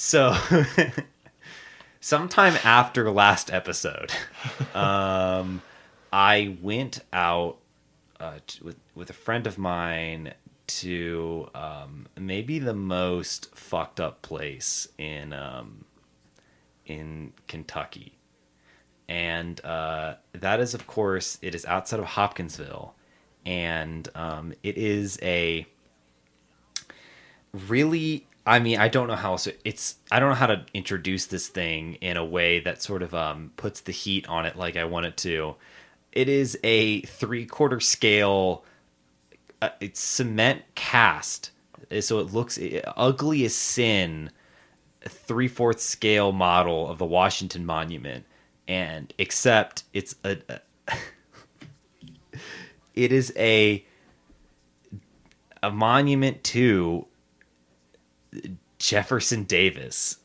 So, sometime after last episode, um, I went out uh, with with a friend of mine to um, maybe the most fucked up place in um, in Kentucky, and uh, that is, of course, it is outside of Hopkinsville, and um, it is a really I mean, I don't know how else it's. I don't know how to introduce this thing in a way that sort of um, puts the heat on it like I want it to. It is a three quarter scale. Uh, it's cement cast, so it looks ugly as sin. Three fourth scale model of the Washington Monument, and except it's a. a it is a a monument to Jefferson Davis.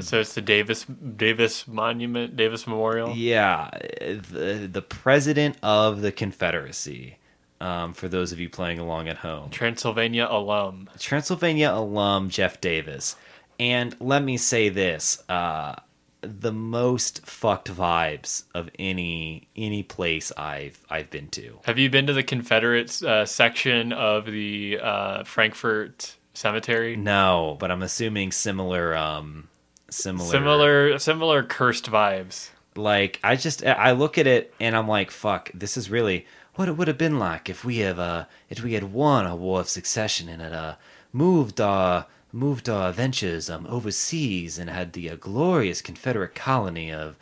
So it's the Davis Davis Monument, Davis Memorial. Yeah, the the president of the Confederacy. Um, for those of you playing along at home, Transylvania alum, Transylvania alum Jeff Davis. And let me say this: uh, the most fucked vibes of any any place I've I've been to. Have you been to the Confederate uh, section of the uh, Frankfort Cemetery? No, but I'm assuming similar um similar Similar similar cursed vibes. like I just I look at it and I'm like fuck this is really what it would have been like if we have uh if we had won a war of succession and had uh moved our moved our ventures um overseas and had the uh, glorious Confederate colony of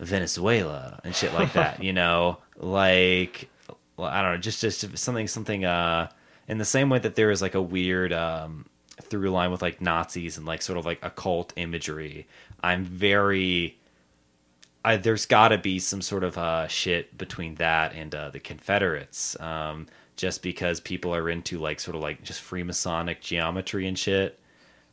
Venezuela and shit like that you know like I don't know just just something something uh in the same way that there is like a weird um, through line with like Nazis and like sort of like occult imagery. I'm very I, there's got to be some sort of uh, shit between that and uh, the Confederates, um, just because people are into like sort of like just Freemasonic geometry and shit.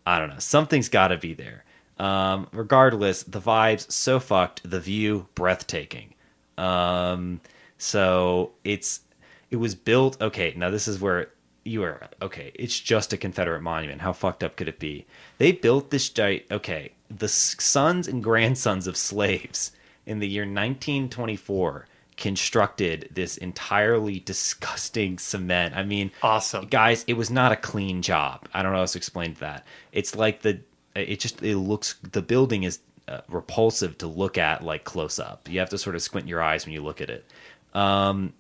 I don't know. Something's got to be there. Um, regardless, the vibes so fucked. The view breathtaking. Um, so it's it was built. Okay, now this is where you are okay. It's just a Confederate monument. How fucked up could it be? They built this giant. Okay, the sons and grandsons of slaves in the year 1924 constructed this entirely disgusting cement. I mean, awesome guys. It was not a clean job. I don't know how to explain that. It's like the. It just it looks the building is uh, repulsive to look at like close up. You have to sort of squint your eyes when you look at it. Um,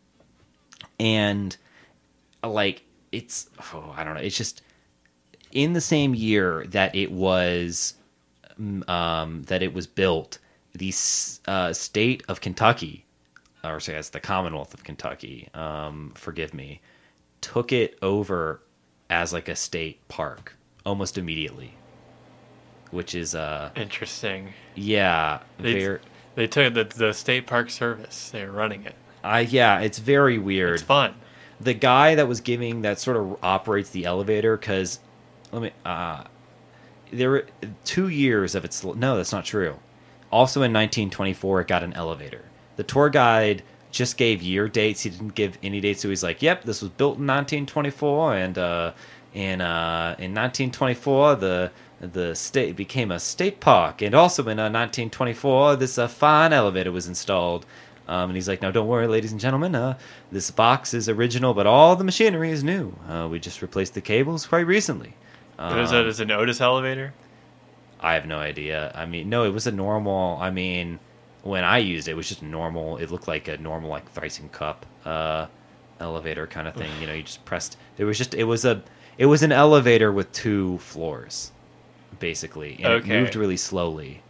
and like it's oh, I don't know. It's just in the same year that it was um, that it was built, the uh, state of Kentucky, or say as the Commonwealth of Kentucky, um, forgive me, took it over as like a state park almost immediately, which is uh interesting. Yeah, they, they took the the state park service. They're running it. I yeah, it's very weird. It's fun the guy that was giving that sort of operates the elevator because let me uh there were two years of its no that's not true. Also in 1924 it got an elevator. The tour guide just gave year dates. He didn't give any dates so he's like yep this was built in 1924 and uh in uh in 1924 the the state became a state park. And also in uh, 1924 this uh, fine elevator was installed um, and he's like, "No, don't worry, ladies and gentlemen. Uh, this box is original, but all the machinery is new. Uh, we just replaced the cables quite recently." Um, is that is an Otis elevator? I have no idea. I mean, no, it was a normal. I mean, when I used it, it was just normal. It looked like a normal like ThyssenKrupp uh, elevator kind of thing. you know, you just pressed. It was just. It was a. It was an elevator with two floors, basically, and okay. it moved really slowly.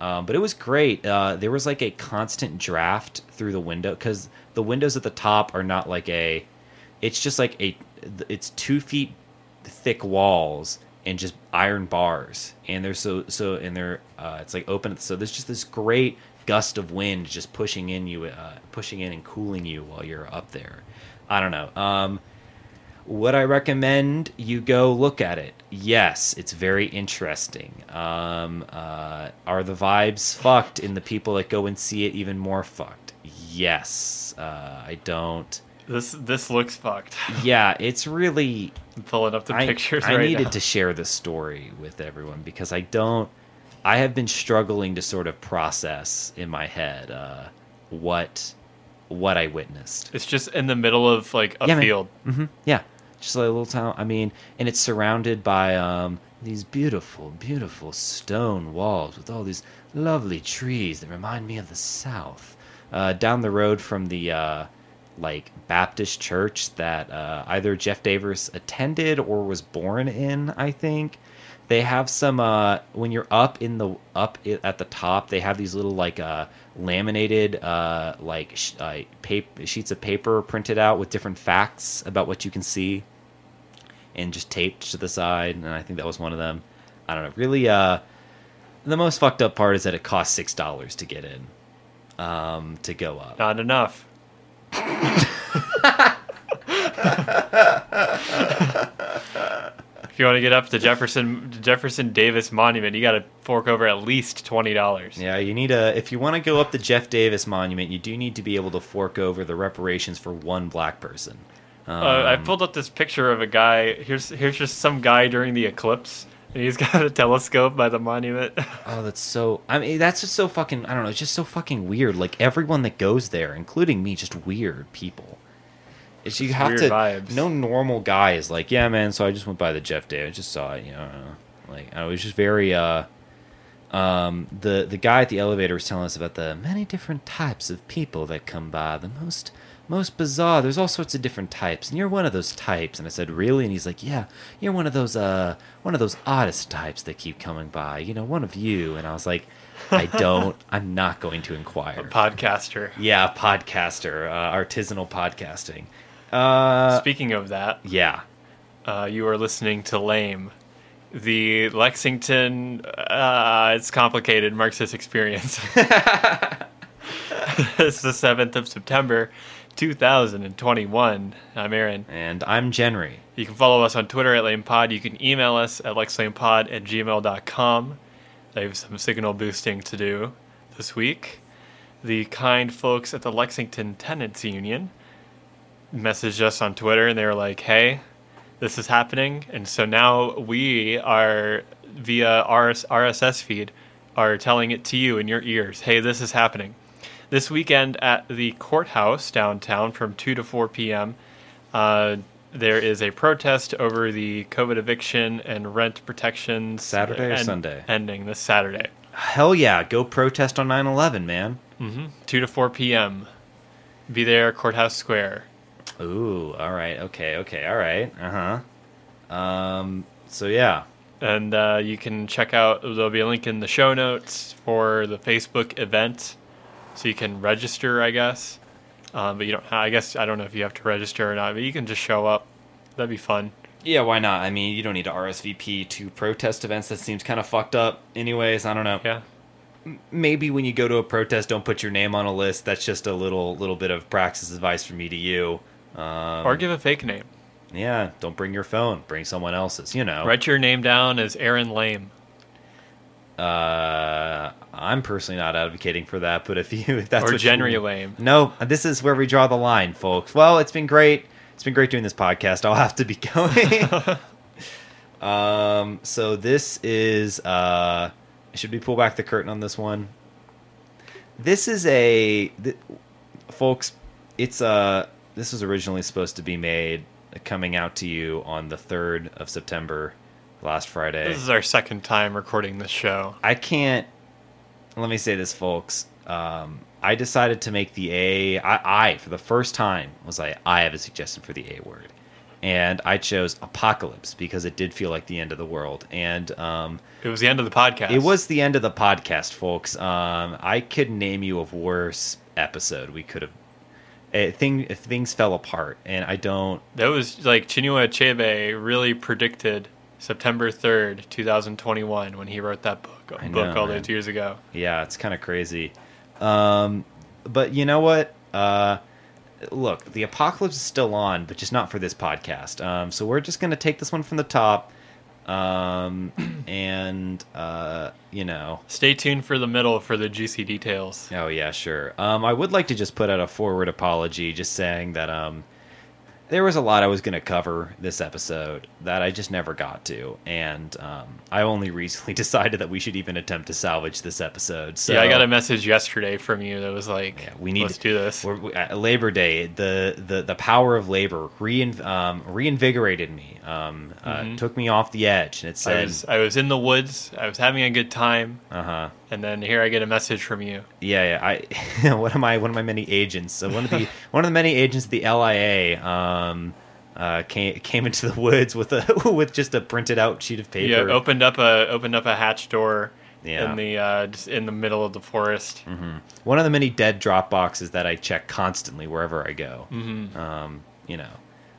Um, but it was great. Uh, there was like a constant draft through the window because the windows at the top are not like a. It's just like a. It's two feet thick walls and just iron bars, and they're so so and they're uh, it's like open. So there's just this great gust of wind just pushing in you, uh, pushing in and cooling you while you're up there. I don't know. Um, would I recommend you go look at it? Yes, it's very interesting. Um, uh, are the vibes fucked in the people that go and see it even more fucked? Yes. Uh, I don't. This this looks fucked. yeah, it's really I'm pulling up the I, pictures I right needed now. to share this story with everyone because I don't. I have been struggling to sort of process in my head uh, what what I witnessed. It's just in the middle of like a Yeah, field. hmm Yeah, just like a little town. I mean, and it's surrounded by um, these beautiful, beautiful stone walls with all these lovely trees that remind me of the South. Uh, down the road from the uh, like Baptist church that uh, either Jeff Davis attended or was born in, I think. They have some uh, when you're up in the up at the top. They have these little like uh, laminated uh, like sh- paper, sheets of paper printed out with different facts about what you can see, and just taped to the side. And I think that was one of them. I don't know. Really, uh, the most fucked up part is that it costs six dollars to get in, um, to go up. Not enough. if you want to get up to Jefferson Jefferson Davis Monument, you got to fork over at least twenty dollars. Yeah, you need a. If you want to go up the Jeff Davis Monument, you do need to be able to fork over the reparations for one black person. Um, Uh, I pulled up this picture of a guy. Here's here's just some guy during the eclipse, and he's got a telescope by the monument. Oh, that's so. I mean, that's just so fucking. I don't know. It's just so fucking weird. Like everyone that goes there, including me, just weird people. It's you have weird to. vibes. No normal guy is like, yeah, man. So I just went by the Jeff Davis. I just saw it. You know, know. like I was just very. uh um, the the guy at the elevator was telling us about the many different types of people that come by. The most most bizarre. There's all sorts of different types, and you're one of those types. And I said, really? And he's like, yeah, you're one of those uh one of those oddest types that keep coming by. You know, one of you. And I was like, I don't. I'm not going to inquire. A Podcaster. yeah, podcaster, uh, artisanal podcasting. Uh, Speaking of that, yeah. uh, you are listening to Lame, the Lexington. Uh, it's complicated Marxist experience. it's the seventh of September, two thousand and twenty-one. I'm Aaron. And I'm Jenry. You can follow us on Twitter at LamePod. You can email us at lexlamepod at gmail.com. I have some signal boosting to do this week. The kind folks at the Lexington Tenants Union messaged us on Twitter and they were like, hey, this is happening. And so now we are, via RS, RSS feed, are telling it to you in your ears hey, this is happening. This weekend at the courthouse downtown from 2 to 4 p.m., uh, there is a protest over the COVID eviction and rent protections. Saturday or en- Sunday? Ending this Saturday. Hell yeah, go protest on 9/11, man. hmm 2 to 4 p.m. Be there, Courthouse Square. Ooh, all right, okay, okay, all right, uh huh. Um, so yeah, And uh, you can check out, there'll be a link in the show notes for the Facebook event. So you can register, I guess. Um, but you don't, I guess, I don't know if you have to register or not, but you can just show up. That'd be fun. yeah, why not? I mean, you don't need to RSVP to protest events. That seems kind of fucked up, anyways. I don't know. Yeah. Maybe when you go to a protest, don't put your name on a list. That's just a little little bit of praxis advice from me to you. Um, or give a fake name. yeah, don't bring your phone. Bring someone else's. You know. Write your name down as Aaron Lame. Uh, I'm personally not advocating for that, but if you if that's or what you- Jenry Lame. No, this is where we draw the line, folks. Well, it's been great. It's been great doing this podcast. I'll have to be going. um, so this is uh, should we pull back the curtain on this one? This is a, th- folks. It's uh, this was originally supposed to be made coming out to you on the third of September, last Friday. This is our second time recording this show. I can't. Let me say this, folks. Um, I decided to make the A. I, I for the first time was like, I have a suggestion for the A word, and I chose apocalypse because it did feel like the end of the world, and um, It was the end of the podcast. it was the end of the podcast, folks. Um, I could name you a worse episode we could have. Eh, thing if things fell apart, and I don't. That was like Chinua Achebe really predicted September 3rd, 2021 when he wrote that book, I book all man. those years ago. Yeah, it's kind of crazy. Um, but you know what? Uh, look, the apocalypse is still on, but just not for this podcast. Um, so we're just going to take this one from the top. Um, and, uh, you know, Stay tuned for the middle for the juicy details. oh, yeah, sure. Um, I would like to just put out a forward apology just saying that, um, there was a lot I was going to cover this episode that I just never got to, and um, I only recently decided that we should even attempt to salvage this episode. So yeah, I got a message yesterday from you that was like, Yeah, we need to- do this. We, uh, Labor Day, the, the, the power of labor rein, um, reinvigorated me, um, uh, Mhm. took me off the edge, and it I said, was I was in the woods. I was having a good time, "Uh huh." and then here I get a message from you. Yeah, yeah. I one of my one of my many agents. So one of the one of the many agents of the LIA um, uh, came came into the woods with a with just a printed out sheet of paper. Yeah, opened up a opened up a hatch door Yeah. in the uh, in the middle of the forest. hmm One of the many dead drop boxes that I check constantly wherever I go. hmm Um, you know,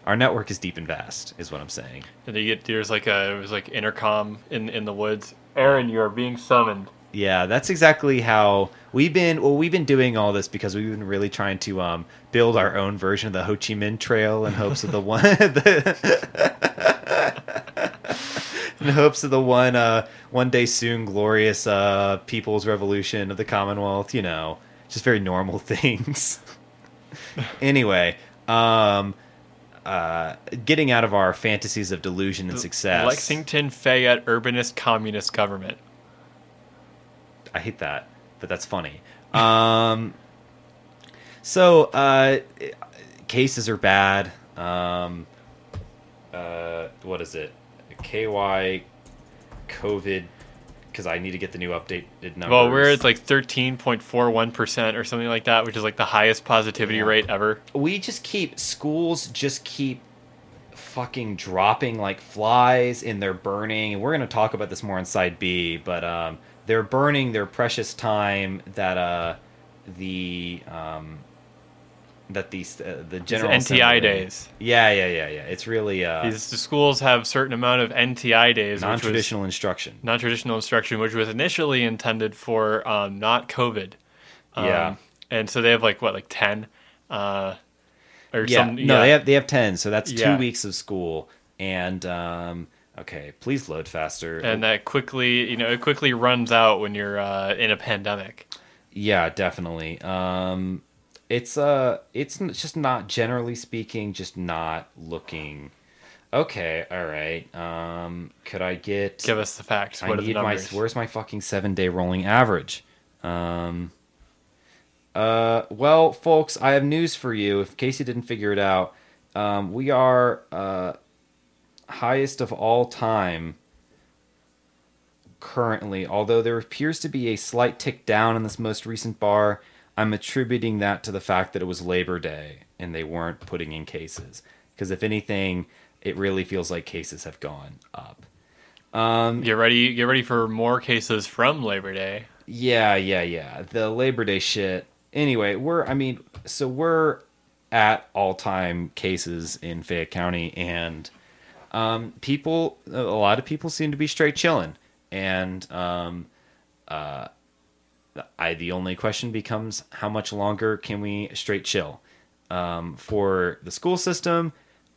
our network is deep and vast, is what I'm saying. And you get there's like a it was like intercom in in the woods. Aaron, you are being summoned. Yeah, that's exactly how we've been. Well, we've been doing all this because we've been really trying to um, build our own version of the Ho Chi Minh Trail in hopes of the one, the, in hopes of the one, uh, one day soon glorious uh, People's Revolution of the Commonwealth. You know, just very normal things. anyway, um, uh, getting out of our fantasies of delusion and success. Lexington Fayette Urbanist Communist Government. I hate that, but that's funny. Um, so uh, cases are bad. Um, uh, what is it? KY COVID because I need to get the new updated numbers. Well, we're at like 13.41% or something like that, which is like the highest positivity Yeah. rate ever. we just keep schools just keep fucking dropping like flies and they're burning and we're going to talk about this more inside b but um, they're burning their precious time that uh the um that these uh, the These general NTI Assembly- days. yeah yeah yeah yeah it's really uh These the schools have certain amount of NTI days, which was non-traditional instruction non-traditional instruction, which was initially intended for um, not COVID. Um, Yeah. And so they have like what, like ten, uh, or yeah some. no they have they have 10 so that's Yeah. two weeks of school and um okay please load faster and that quickly, you know, it quickly runs out when you're uh, in a pandemic. Yeah, definitely. Um, it's uh, it's just not generally speaking, just not looking. Okay, all right. Um, could I get? Give us the facts. I What the need my. Where's my fucking seven day rolling average? Um. Uh, well, folks, I have news for you. If Casey didn't figure it out, um, we are uh, highest of all time currently. Although there appears to be a slight tick down in this most recent bar, I'm attributing that to the fact that it was Labor Day and they weren't putting in cases. Because if anything, it really feels like cases have gone up. Um, Get ready. Get ready for more cases from Labor Day. yeah, yeah, yeah. The Labor Day shit. Anyway, we're I mean, so we're at all-time cases in Fayette County and um people a lot of people seem to be straight chilling and um uh I the only question becomes how much longer can we straight chill? Um for the school system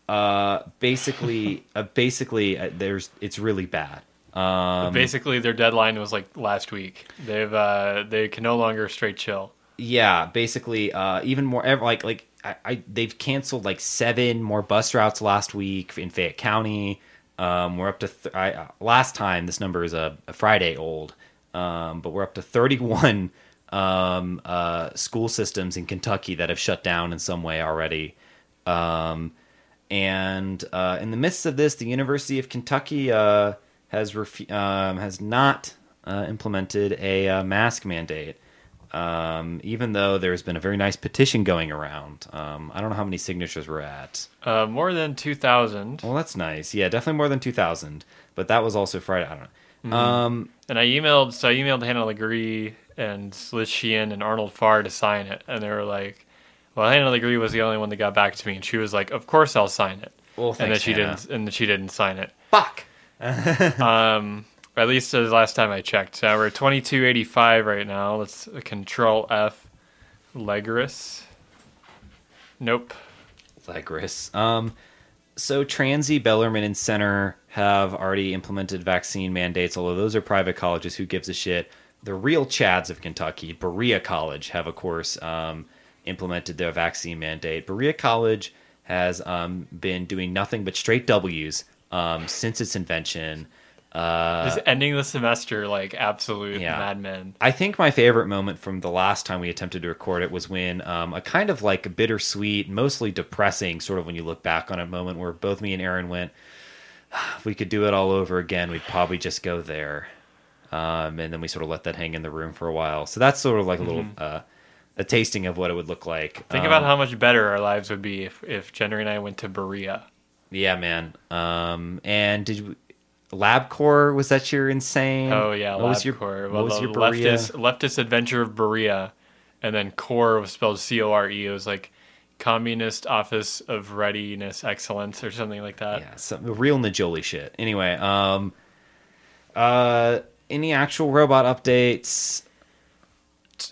uh basically uh, basically uh, there's it's really bad. Um Basically, their deadline was like last week. They've uh, they can no longer straight chill. yeah basically uh even more like like I, I they've canceled like seven more bus routes last week in fayette county. Um we're up to th- I, uh, last time this number is a, a friday old um but we're up to 31 um uh school systems in kentucky that have shut down in some way already. Um and uh in the midst of this the university of kentucky uh has refu- um, has not uh, implemented a uh, mask mandate um, even though there's been a very nice petition going around. Um, I don't know how many signatures we're at. Uh, more than two thousand. Well, that's nice. Yeah, definitely more than 2,000. But that was also Friday. I don't know. Um, And I emailed, so I emailed Hannah Legree and Liz Sheehan and Arnold Farr to sign it, and they were like, "Well, Hannah Legree was the only one that got back to me, and she was like, "Of course I'll sign it." well, and then she Hannah. didn't, and then she didn't sign it. Fuck. Um, at least the last time I checked. Uh, we're at twenty two eighty five right now. Let's uh, Control F, Legris. Nope. Legris. Um, so Transy, Bellarmine, and Centre have already implemented vaccine mandates, although those are private colleges. Who gives a shit? The real Chads of Kentucky, Berea College, have of course um, implemented their vaccine mandate. Berea College has um, been doing nothing but straight W's um, since its invention. Uh, Just ending the semester like absolute Yeah. madmen. I think my favorite moment from the last time we attempted to record it was when um, a kind of like bittersweet, mostly depressing, sort of when you look back on it, moment where both me and Aaron went, if we could do it all over again, we'd probably just go there. Um, and then we sort of let that hang in the room for a while. So that's sort of like a little uh, a tasting of what it would look like. Mm-hmm. Think Um, about how much better our lives would be if, if Jenner and I went to Berea. Yeah, man. Um, and did we, LabCorp was that your insane? Oh yeah, what was your LabCorp. what Well, was your Berea? leftist leftist adventure of Berea, and then core was spelled C O R E. It was like Communist Office of Readiness Excellence or something like that. Yeah, some real Najoli shit. Anyway, um, uh, any actual robot updates?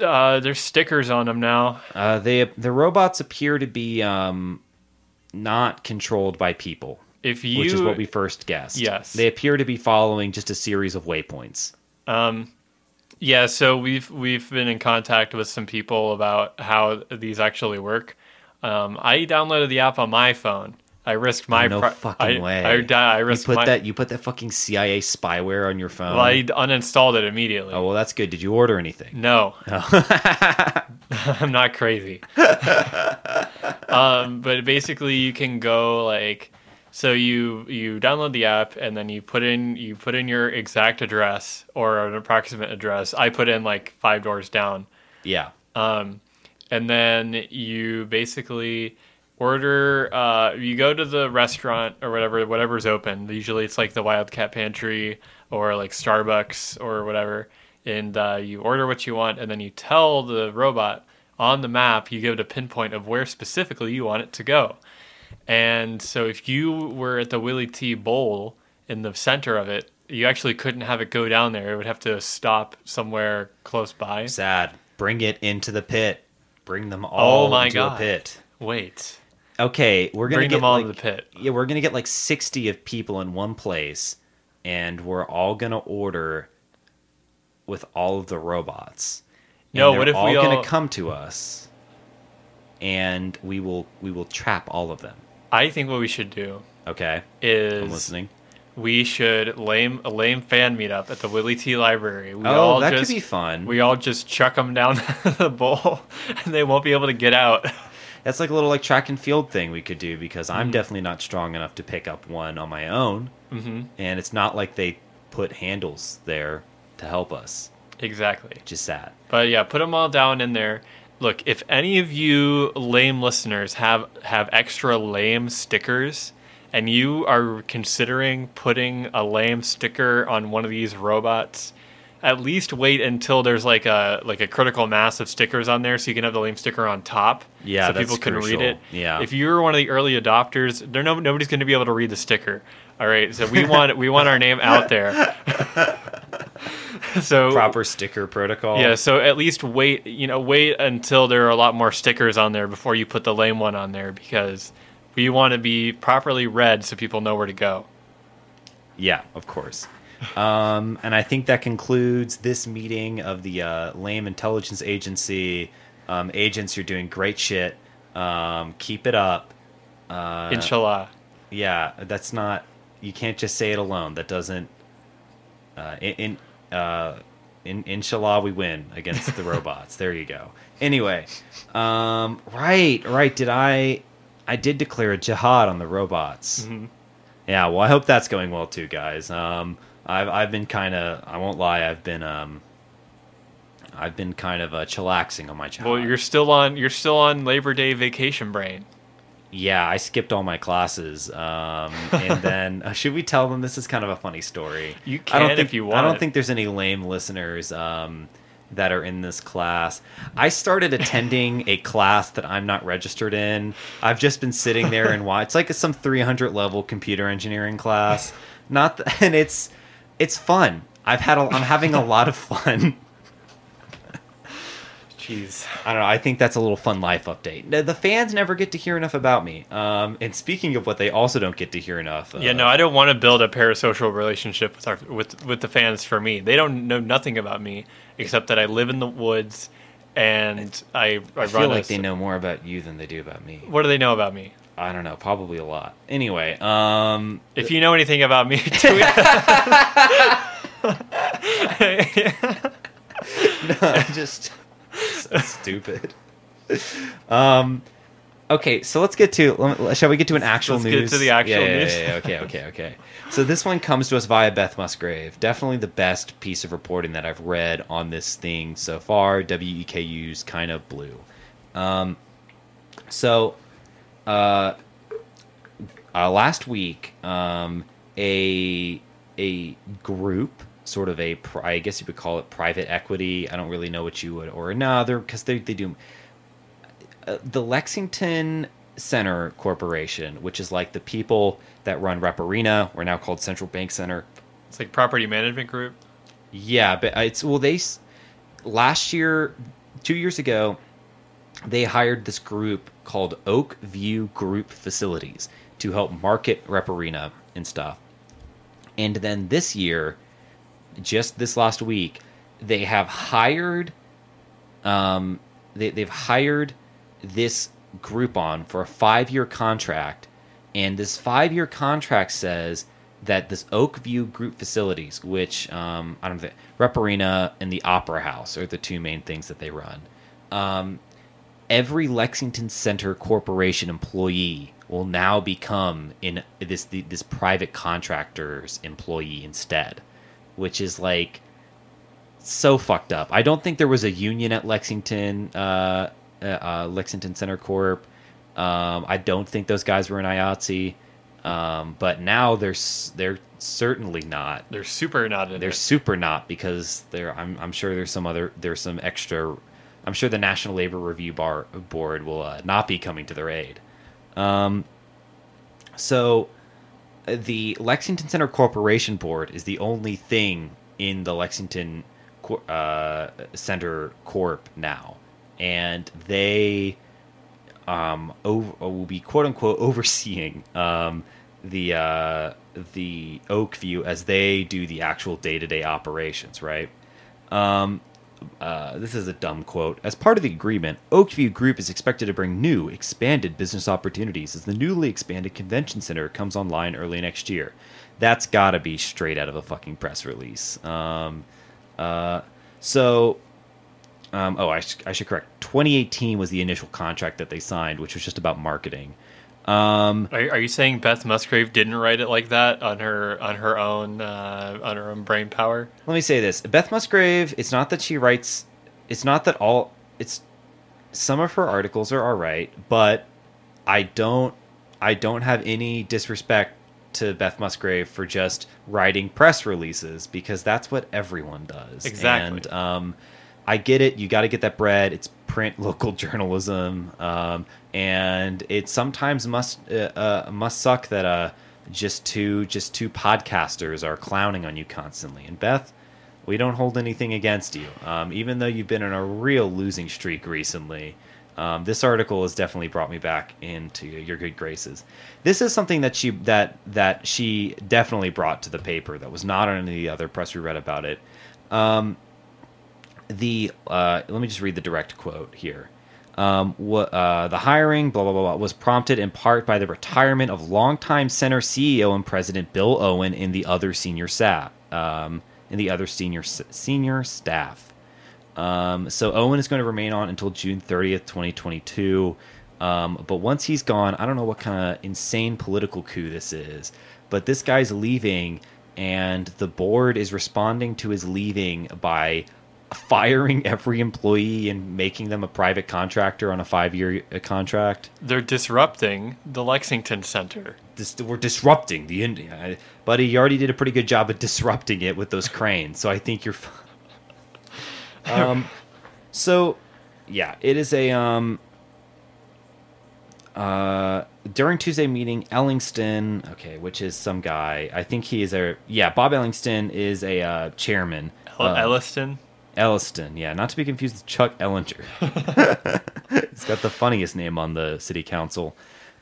Uh, there's stickers on them now. Uh, they the robots appear to be um, not controlled by people, If you which is what we first guessed. Yes. they appear to be following just a series of waypoints. Um, yeah, so we've we've been in contact with some people about how these actually work. Um, I downloaded the app on my phone. I risked my Oh, no fucking I, way. I, I You risked put my. that you put that fucking CIA spyware on your phone. well, I uninstalled it immediately. oh well, that's good. Did you order anything? No, Oh. I'm not crazy. um, but basically, you can go like, so you you download the app and then you put in you put in your exact address or an approximate address. I put in like five doors down. yeah, Um, and then you basically order. Uh, you go to the restaurant or whatever, whatever's open. Usually, it's like the Wildcat Pantry or like Starbucks or whatever. And uh, you order what you want, and then you tell the robot on the map. You give it a pinpoint of where specifically you want it to go. And so, if you were at the Willie T Bowl in the center of it, you actually couldn't have it go down there. It would have to stop somewhere close by. sad. Bring it into the pit. Bring them oh all Oh my into God. a pit. Wait. Okay, we're gonna Bring get them all like, to the pit. Yeah, we're gonna get like sixty of people in one place, and we're all gonna order with all of the robots. No, what if we all gonna come to us, and we will we will trap all of them. I think what we should do Okay, I'm is listening. we should lame a lame fan meetup at the Willie T Library. We oh, all that just, could be fun. We all just chuck them down the bowl, and they won't be able to get out. That's like a little like track and field thing we could do because I'm Mm-hmm. definitely not strong enough to pick up one on my own, hmm and it's not like they put handles there to help us. Exactly. Just that. But yeah, put them all down in there. Look, if any of you lame listeners have have extra lame stickers and you are considering putting a lame sticker on one of these robots, at least wait until there's like a like a critical mass of stickers on there so you can have the lame sticker on top Yeah, so people can crucial. read it. Yeah. If you're one of the early adopters, there no nobody's going to be able to read the sticker. All right, so we want we want our name out there. so Proper sticker protocol. yeah, so at least wait, you know, wait until there are a lot more stickers on there before you put the lame one on there because we want to be properly read so people know where to go. Yeah, of course. Um, and I think that concludes this meeting of the uh, Lame Intelligence Agency. Um, agents, you're doing great shit. Um, keep it up. Uh, Inshallah. yeah, that's not. You can't just say it alone. That doesn't. Uh, in, in uh, in inshallah, we win against the robots. there you go. Anyway, um, right, right. Did I? I did declare a jihad on the robots. Mhm. Yeah, well, I hope that's going well too, guys. Um, I've I've been kind of. I won't lie. I've been um. I've been kind of uh, chillaxing on my jihad. Well, you're still on you're still on Labor Day vacation brain. Yeah, I skipped all my classes. Um, and then uh, should we tell them this is kind of a funny story? You I don't think, if you want. I don't think there's any lame listeners um, that are in this class. I started attending a class that I'm not registered in. I've just been sitting there and watch. It's like some 300 level computer engineering class. Not th- and it's it's fun. I've had a, I'm having a lot of fun. Jeez. I don't know. I think that's a little fun life update. The- fans never get to hear enough about me. Um, and speaking of what they also don't get to hear enough. Uh, Yeah, no, I don't want to build a parasocial relationship with our with with the fans. For me, they don't know nothing about me except that I live in the woods and I I, I feel like s- they know more about you than they do about me. What do they know about me? I don't know, probably a lot. Anyway, um, If you know anything about me, tweet. No, just stupid. Um, okay, so let's get to. let Shall we get to an actual news. Let's get to the actual Yeah, yeah, news. yeah, yeah, okay, okay, okay. So this one comes to us via Beth Musgrave. Definitely the best piece of reporting that I've read on this thing so far. WEKU's kind of blue. Um, so, uh, uh, last week, um, a a group, sort of a, I guess you would call it private equity. I don't really know what you would, or another, because they they do. Uh, the Lexington Center Corporation, which is like the people that run Rupp Arena, we're now called Central Bank Center. It's like property management group. Yeah, but it's well they last year, two years ago, they hired this group called Oak View Group Facilities to help market Rupp Arena and stuff. And then this year, just this last week, they have hired, um, they, they've hired this group on for a five year contract. And this five year contract says that this Oakview Group Facilities, which um, I don't know, Rupp Arena and the Opera House are the two main things that they run. Um, every Lexington Center Corporation employee will now become in this the, this private contractor's employee instead, which is like so fucked up. I don't think there was a union at Lexington uh, uh, uh, Lexington Center Corp. Um, I don't think those guys were in IATSE. Um, but now they're they're certainly not. They're super not in They're it. super not because there. I'm I'm sure there's some other there's some extra. I'm sure the National Labor Review Bar Board will uh, not be coming to their aid. Um, so the Lexington Center Corporation Board is the only thing in the Lexington uh, Center Corp now, and they um, over, will be quote unquote overseeing um, the uh, the Oakview as they do the actual day to day operations, right? Um, uh, this is a dumb quote. As part of the agreement, Oakview Group is expected to bring new, expanded business opportunities as the newly expanded convention center comes online early next year. That's got to be straight out of a fucking press release. Um, uh, so, um, oh, I, sh- I should correct. 2018 was the initial contract that they signed, which was just about marketing. Um, Are, are you saying Beth Musgrave didn't write it like that on her on her own uh, on her own brain power? let me say this beth musgrave it's not that she writes it's not that all it's some of her articles are all right but i don't i don't have any disrespect to beth musgrave for just writing press releases because that's what everyone does Exactly. and um i get it you got to get that bread it's print local journalism um and it sometimes must uh, uh must suck that uh just two just two podcasters are clowning on you constantly and beth we don't hold anything against you. Um, even though you've been in a real losing streak recently, um, this article has definitely brought me back into your good graces. This is something that she that that she definitely brought to the paper that was not on any of the other press we read about it. Um, the uh, let me just read the direct quote here. Um, what, uh, the hiring, blah, blah, blah, blah, was prompted in part by the retirement of longtime center CEO and president Bill Owen and the other senior staff. Um, and the other senior senior staff. Um, so Owen is going to remain on until June 30th, 2022. Um, but once he's gone, I don't know what kind of insane political coup this is. But this guy's leaving, and the board is responding to his leaving by firing every employee and making them a private contractor on a five-year uh, contract. They're disrupting the Lexington Center. Dis- we're disrupting the India, buddy. You already did a pretty good job of disrupting it with those cranes, so I think you're. F- um, so, yeah, it is a um. Uh, during Tuesday meeting, Ellingston, okay, which is some guy. I think he is a yeah. Bob Ellingston is a uh, chairman. El- Um, Elliston. Elliston, yeah, not to be confused with Chuck Ellinger. He's got the funniest name on the city council.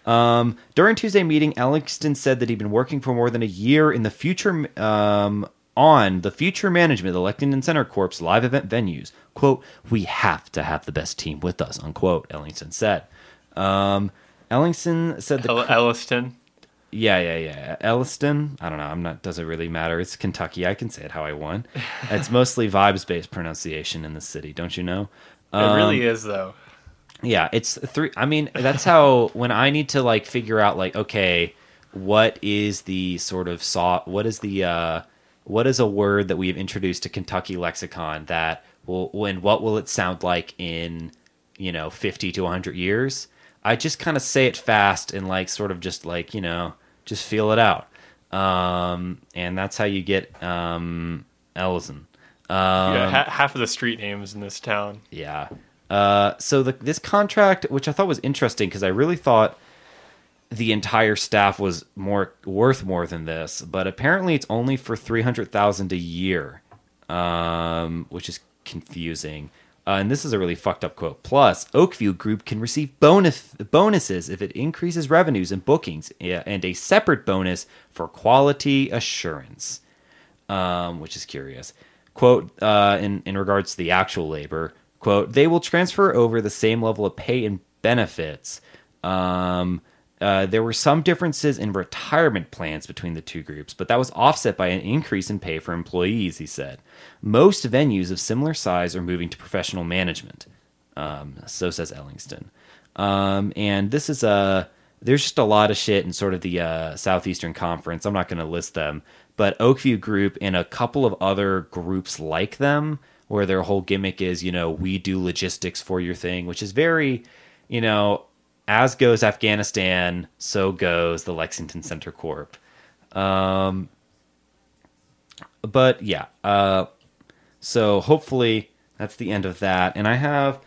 Um, during Tuesday meeting, Ellingston said that he'd been working for more than a year in the future um, on the future management of the Lexington Center Corp's live event venues. "Quote: We have to have the best team with us." Unquote. Ellingston said. Um, said the El- Elliston. Yeah, yeah, yeah. Elliston. I don't know. I'm not. Doesn't really matter. It's Kentucky. I can say it how I want. it's mostly vibes-based pronunciation in the city. Don't you know? It really Um, is though. Yeah, it's three. I mean, that's how when I need to like figure out like, okay, what is the sort of saw? What is the uh, what is a word that we have introduced to Kentucky lexicon that will when what will it sound like in you know fifty to hundred years? I just kind of say it fast and like sort of just like you know just feel it out, um, and that's how you get um, Ellison. Um, yeah, ha- half of the street names in this town. yeah. Uh, so the, this contract, which I thought was interesting, because I really thought the entire staff was more worth more than this, but apparently it's only for three hundred thousand a year, um, which is confusing. Uh, and this is a really fucked up quote. Plus, Oakview Group can receive bonus bonuses if it increases revenues and bookings, and a separate bonus for quality assurance um, which is curious. Quote, uh, in, in regards to the actual labor, quote, they will transfer over the same level of pay and benefits. Um, uh, there were some differences in retirement plans between the two groups, but that was offset by an increase in pay for employees, he said. Most venues of similar size are moving to professional management. Um, so says Ellingston. Um, and this is a there's just a lot of shit in sort of the uh, southeastern conference. I'm not going to list them, but Oakview Group and a couple of other groups like them, where their whole gimmick is, you know, we do logistics for your thing, which is very, you know, as goes Afghanistan, so goes the Lexington Center Corp. Um, but yeah, uh, so hopefully that's the end of that. And I have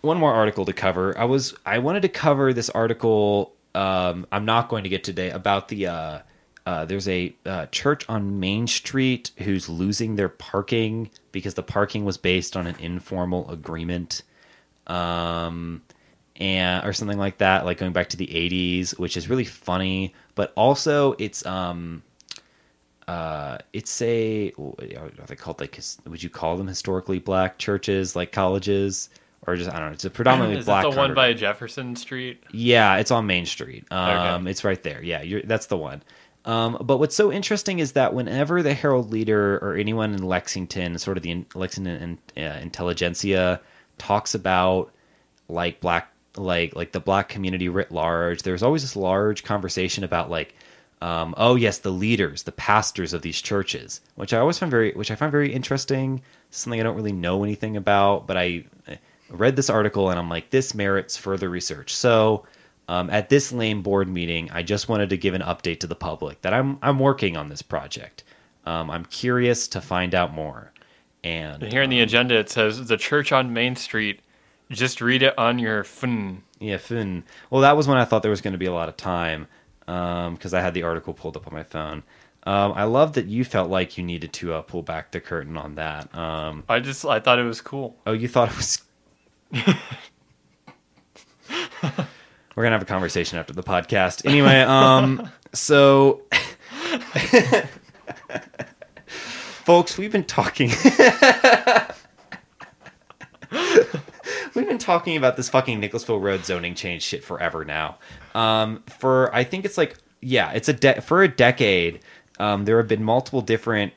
one more article to cover. I was I wanted to cover this article. Um, I'm not going to get today about the. Uh, uh, there's a uh, church on Main Street who's losing their parking because the parking was based on an informal agreement, um, and or something like that, like going back to the '80s, which is really funny. But also, it's um, uh, it's a are they called like would you call them historically black churches like colleges or just I don't know it's a predominantly is black that the one by Jefferson Street? yeah it's on Main Street um Okay. it's right there yeah you're, that's the one um but what's so interesting is that whenever the Herald Leader or anyone in Lexington sort of the in- Lexington uh, intelligentsia talks about like black like like the black community writ large there's always this large conversation about like um, oh yes the leaders the pastors of these churches which i always find very which i find very interesting. Something i don't really know anything about but i read this article and i'm like this merits further research. So um, at this lame board meeting i just wanted to give an update to the public that i'm i'm working on this project. Um, i'm curious to find out more. And And here in the agenda it says the church on Main Street. Just read it on your phone. Yeah, Finn. Well, that was when I thought there was going to be a lot of time because I had the article pulled up on my phone. Um, I love that you felt like you needed to uh, pull back the curtain on that. Um, I just I thought it was cool. oh, you thought it was. We're gonna have a conversation after the podcast. Anyway, um, so folks, we've been talking. we've been talking about this fucking Nicholasville Road zoning change shit forever now. Um, for I think it's like yeah, it's a de- for a decade. Um, there have been multiple different.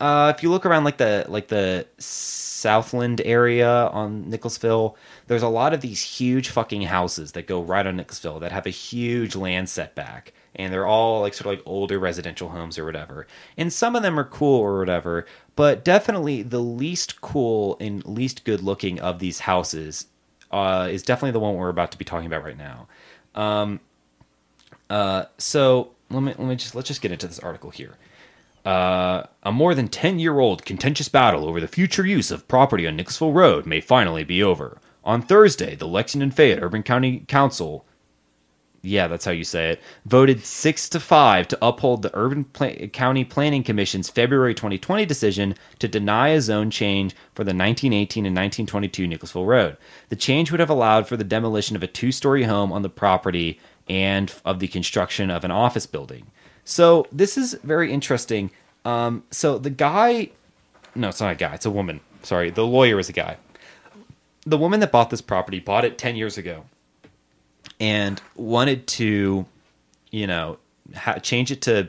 Uh, if you look around like the like the Southland area on Nicholasville, there's a lot of these huge fucking houses that go right on Nicholasville that have a huge land setback, and they're all like sort of like older residential homes or whatever. And some of them are cool or whatever, but definitely the least cool and least good looking of these houses uh, is definitely the one we're about to be talking about right now. Um, uh, so let me let me just let's just get into this article here. Uh, a more than 10 year old contentious battle over the future use of property on Nicholasville Road may finally be over. On Thursday, the Lexington Fayette Urban County Council, yeah, that's how you say it, voted 6 to 5 to uphold the Urban County Planning Commission's February 2020 decision to deny a zone change for the 1918 and 1922 Nicholasville Road. The change would have allowed for the demolition of a two story home on the property and of the construction of an office building. So this is very interesting. Um, so the guy, no, it's not a guy, it's a woman. Sorry, the lawyer is a guy. The woman that bought this property bought it 10 years ago. And wanted to, you know, ha- change it to.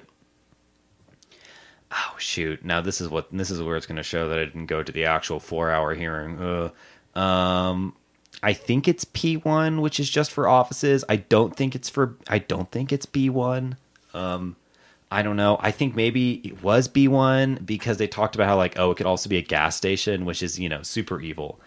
Oh shoot! Now this is what this is where it's going to show that I didn't go to the actual four-hour hearing. Um, I think it's P one, which is just for offices. I don't think it's for. I don't think it's B one. Um, I don't know. I think maybe it was B one because they talked about how like oh it could also be a gas station, which is you know super evil.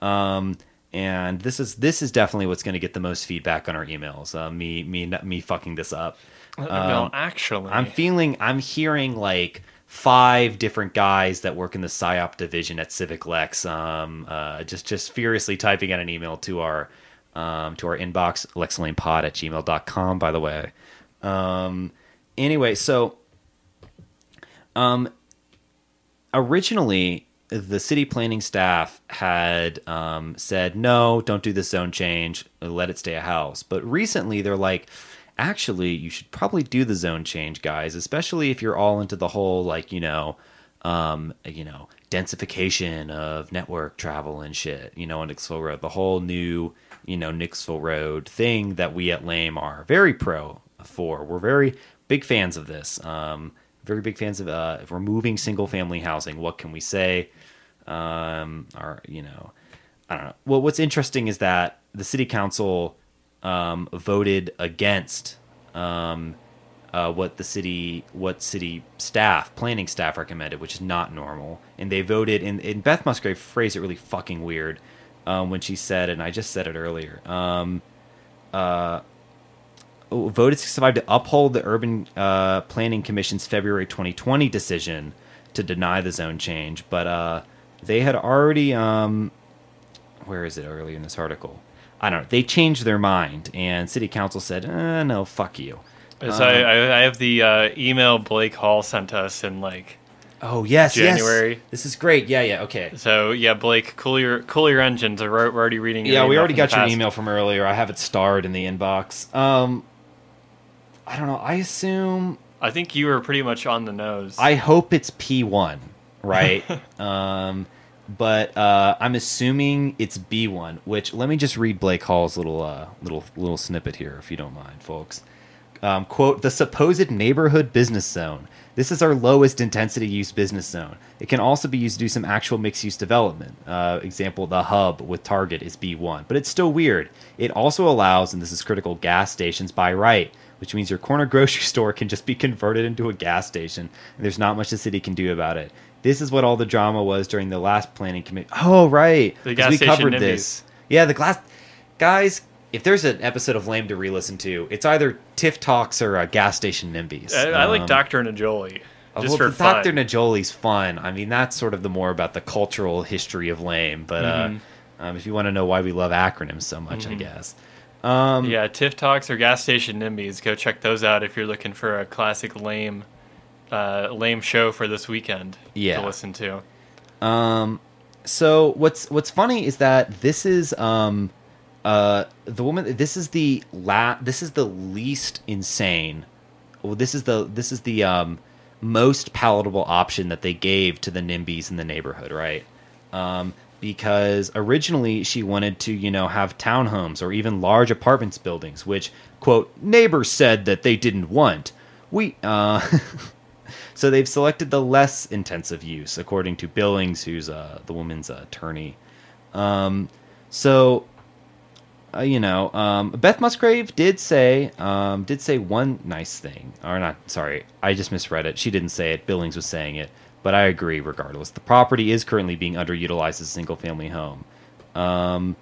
Um, and this is this is definitely what's going to get the most feedback on our emails. Uh, me me me fucking this up. well, actually, I'm feeling I'm hearing like five different guys that work in the psyop division at CivicLex um, uh, just just furiously typing out an email to our um, to our inbox lexlamepod at gmail.com by the way um, anyway so um, originally the city planning staff had um, said no don't do the zone change. Let it stay a house. But recently they're like actually you should probably do the zone change guys especially if you're all into the whole like you know um you know densification of network travel and shit you know on Nicholasville Road the whole new you know Nicholasville Road thing that we at Lame are very pro for. We're very big fans of this um very big fans of uh removing single family housing what can we say um or you know I don't know well what's interesting is that the city council um, voted against um, uh, what the city what city staff planning staff recommended, which is not normal. And they voted and, Beth Musgrave phrased it really fucking weird um, when she said, and I just said it earlier. Um, uh, voted 65 to uphold the Urban uh, Planning Commission's February 2020 decision to deny the zone change, but uh, they had already. Um, where is it earlier in this article? I don't know. They changed their mind, and city council said, uh, "No, fuck you." So I, I I have the uh, email Blake Hall sent us in like. Oh yes, January. yes. This is great. Yeah, yeah. Okay. So yeah, Blake, cool your cool your engines. We're, already reading. Your Yeah, we already got your email from earlier. I have it starred in the inbox. Um, I don't know. I assume. I think you were pretty much on the nose. I hope it's P one, right? um, but uh, I'm assuming it's B one. Which let me just read Blake Hall's little uh, little little snippet here, if you don't mind, folks. Um, quote: The supposed neighborhood business zone. This is our lowest intensity use business zone. It can also be used to do some actual mixed use development. Uh, example: the hub with Target is B one, but it's still weird. It also allows, and this is critical, gas stations by right which means your corner grocery store can just be converted into a gas station, and there's not much the city can do about it. This is what all the drama was during the last planning committee. Oh, right, The gas we station covered NIMBYs. this. Yeah, the glass guys. If there's an episode of Lame to re-listen to, it's either Tiff Talks or uh, Gas Station NIMBYs. I, I like Um, Doctor Najoli uh, just well, for Dr. Najoli's fun. I mean, that's sort of the more about the cultural history of Lame. But Mhm. uh, um, if you want to know why we love acronyms so much, I guess. Um, yeah, Tiff Talks or Gas Station NIMBYs. Go check those out if you're looking for a classic lame, uh, lame show for this weekend Yeah. to listen to. Um, so what's what's funny is that this is um, uh, the woman. This is the la. This is the least insane. Well, this is the this is the um, most palatable option that they gave to the NIMBYs in the neighborhood, right? Um, because originally she wanted to, you know, have townhomes or even large apartments buildings, which quote neighbors said that they didn't want. We uh, So they've selected the less intensive use, according to Billings, who's uh, the woman's attorney. Um, so, uh, you know, um, Beth Musgrave did say um, did say one nice thing, or not. Sorry, I just misread it. She didn't say it. Billings was saying it, but I agree. Regardless, the property is currently being underutilized as a single family home. Um,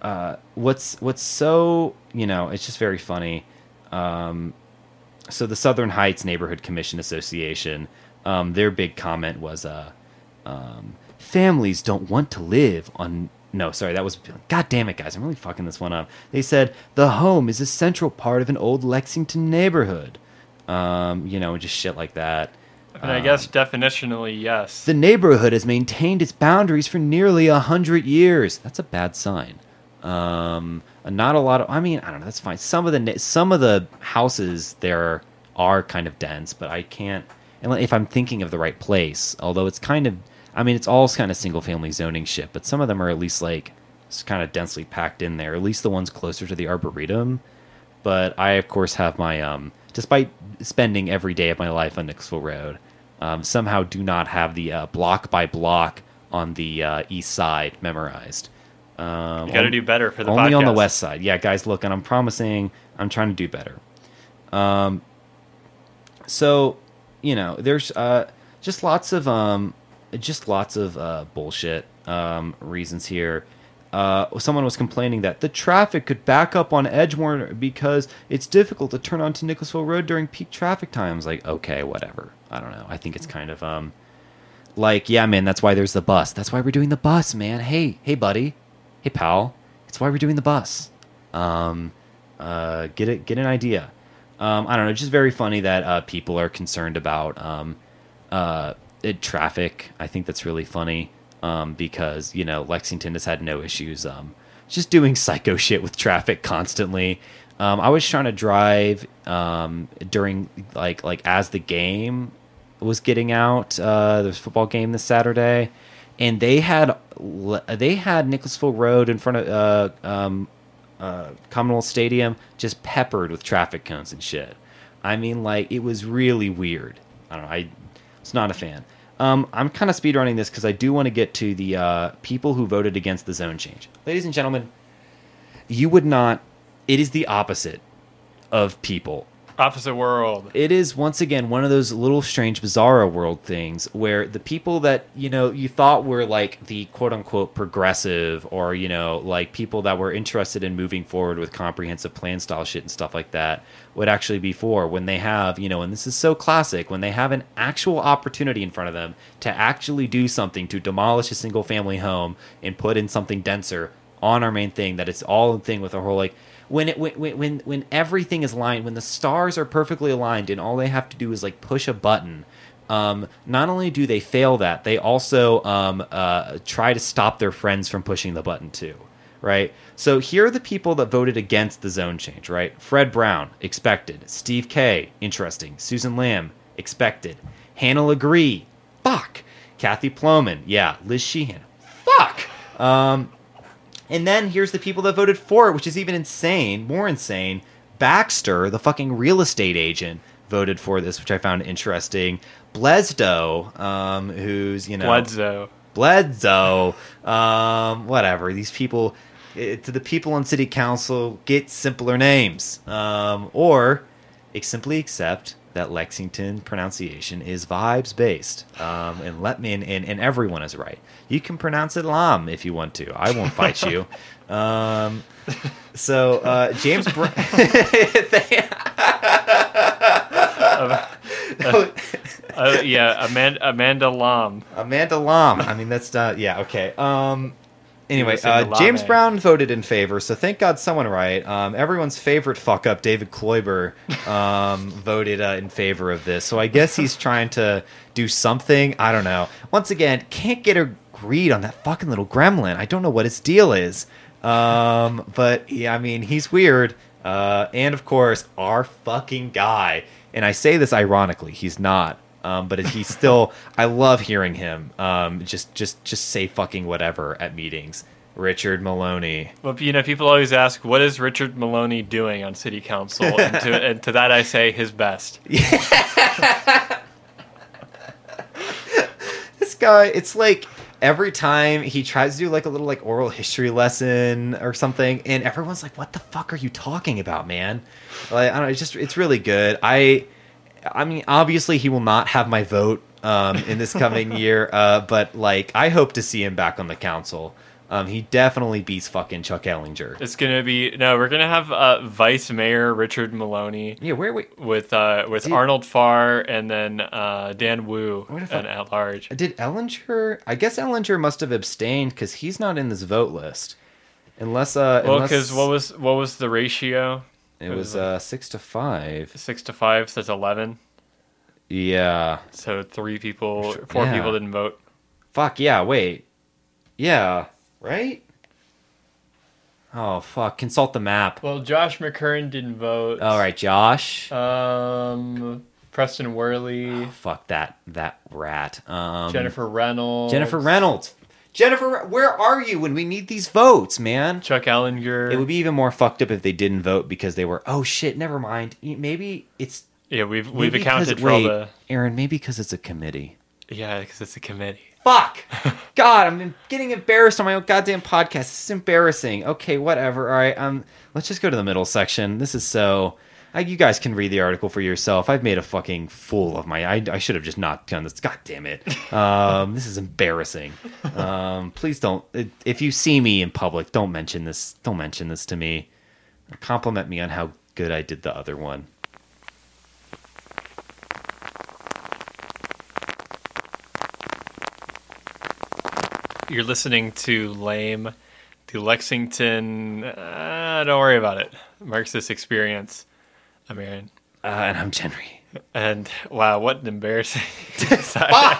uh, what's what's so you know, it's just very funny. Um, so the Southern Heights Neighborhood Commission Association, um, their big comment was, uh, um, families don't want to live on. No, sorry, that was. God damn it, guys! I'm really fucking this one up. They said the home is a central part of an old Lexington neighborhood. Um, you know, just shit like that. And I Um, guess definitionally, yes. the neighborhood has maintained its boundaries for nearly a hundred years. That's a bad sign. Um, not a lot of. I mean, I don't know. That's fine. Some of the some of the houses there are kind of dense, but I can't. And if I'm thinking of the right place, although it's kind of. I mean, it's all kind of single family zoning shit, but some of them are at least like It's kind of densely packed in there. At least the ones closer to the arboretum. But I, of course, have my um, despite spending every day of my life on Nicholasville Road, um, somehow do not have the uh, block by block on the uh, east side memorized. Um, You got to do better for the only on the west side. Yeah, guys, look, and I'm promising I'm trying to do better. Um, so you know, there's uh, just lots of um, just lots of uh, bullshit um, reasons here. Uh, someone was complaining that the traffic could back up on Edgewater because it's difficult to turn onto Nicholasville Road during peak traffic times. Like, okay, whatever. I don't know. I think it's kind of um, like, yeah, man. That's why there's the bus. That's why we're doing the bus, man. Hey, hey, buddy. Hey, pal. It's why we're doing the bus. Um, uh, get it, get an idea. Um, I don't know. It's just very funny that uh, people are concerned about um, uh, traffic. I think that's really funny um, because you know Lexington has had no issues um, just doing psycho shit with traffic constantly. Um, I was trying to drive um, during like like as the game was getting out. Uh, there's a football game this Saturday, and they had they had Nicholasville Road in front of uh, um, uh, Commonwealth Stadium just peppered with traffic cones and shit. I mean, like it was really weird. I don't know. I was not a fan. Um, I'm kind of speedrunning this because I do want to get to the uh, people who voted against the zone change. Ladies and gentlemen, you would not. It is the opposite of people Opposite world. it is once again one of those little strange bizarro world things where the people that you know you thought were like the quote unquote progressive or you know like people that were interested in moving forward with comprehensive plan style shit and stuff like that would actually be for when they have you know and this is so classic when they have an actual opportunity in front of them to actually do something to demolish a single family home and put in something denser on our main thing that it's all a thing with our whole like when it when when- when everything is aligned when the stars are perfectly aligned and all they have to do is like push a button um, not only do they fail that they also um, uh, try to stop their friends from pushing the button too right? So here are the people that voted against the zone change right? Fred brown expected. Steve Kay interesting. Susan lamb expected. Hannah LeGris fuck. Kathy Plomin yeah. Liz sheehan fuck. Um, and then here's the people that voted for it, which is even insane, more insane. Baxter, the fucking real estate agent, voted for this, which I found interesting. Blesdo, um, who's you know Bledsoe. Bledsoe, um, whatever. These people, eh, to the people on city council, get simpler names, um, or simply accept that Lexington pronunciation is vibes based, um, and let me and, and, and everyone is right. You can pronounce it lam if you want to. I won't fight you. Um, so uh, James, Br- Uh, yeah, Amanda, Amanda Lam. Amanda Lam. I mean, that's not. Yeah, okay. Um. Anyway, uh, James Brown voted in favor, so thank God someone right. Um, everyone's favorite fuck up, David Kloiber, um, voted uh, in favor of this. So I guess he's trying to do something. I don't know. Once again, can't get a agreed on that fucking little gremlin. I don't know what his deal is. Um, but yeah, I mean, he's weird. Uh, and of course, our fucking guy. And I say this ironically, he's not. Um, but he's still. I love hearing him. Um, just, just, just say fucking whatever at meetings. Richard Moloney. Well, you know, people always ask, "What is Richard Moloney doing on City Council?" and, to, and to that, I say, his best. This guy, it's like every time he tries to do like a little like oral history lesson or something, and everyone's like, "What the fuck are you talking about, man?" Like, I don't know. It's just, it's really good. I, I mean, obviously, he will not have my vote um, in this coming year, uh, but like, I hope to see him back on the council. Um, he definitely beats fucking Chuck Ellinger. It's gonna be no. We're gonna have uh, Vice Mayor Richard Moloney Yeah, where we with uh, with Did- Arnold Farr and then uh, Dan Wu Where the fuck- at large. did Ellinger? I guess Ellinger must have abstained because he's not in this vote list, unless uh, Well, because what was what was the ratio? It was uh, six to five. Six to five, so that's eleven. Yeah. So three people, four Yeah. people didn't vote. Fuck yeah. Wait. Yeah. Right. Oh fuck. Consult the map. Well, Josh McCurn didn't vote. All right, Josh. Um, Preston Worley, Fuck that that rat. Um, Jennifer Reynolds, Jennifer Reynolds. Jennifer, where are you when we need these votes, man? Chuck Ellinger. It would be even more fucked up if they didn't vote because they were. Oh shit! Never mind. Maybe it's. yeah, we've we've accounted for all wait, the. Aaron, maybe because it's a committee. Yeah, because it's a committee. Fuck! God, I'm getting embarrassed on my own goddamn podcast. This is embarrassing. Okay, whatever. All right, um, let's just go to the middle section. This is so. I, you guys can read the article for yourself. I've made a fucking fool of my. I, I should have just not done this. God damn it. Um, this is embarrassing. Um, please don't. If you see me in public, don't mention this. Don't mention this to me. Compliment me on how good I did the other one. You're listening to Lame, the Lexington. Uh, don't worry about it. Marxist experience. I'm Aaron. Uh, and I'm Henry. And wow, what an embarrassing side,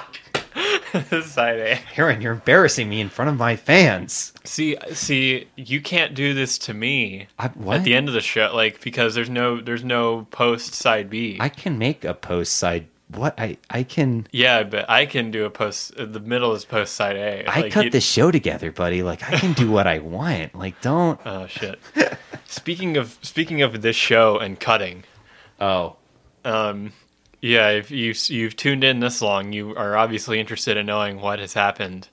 side A. Aaron, you're embarrassing me in front of my fans. See, see, you can't do this to me I, what? at the end of the show, like because there's no there's no post side B. I can make a post side. What I I can. yeah, but I can do a post. The middle is post side A. I Like, cut you- the show together, buddy. Like I can do what I want. Like don't. Oh shit. Speaking of speaking of this show and cutting, Oh, um, yeah, if you you've tuned in this long, you are obviously interested in knowing what has happened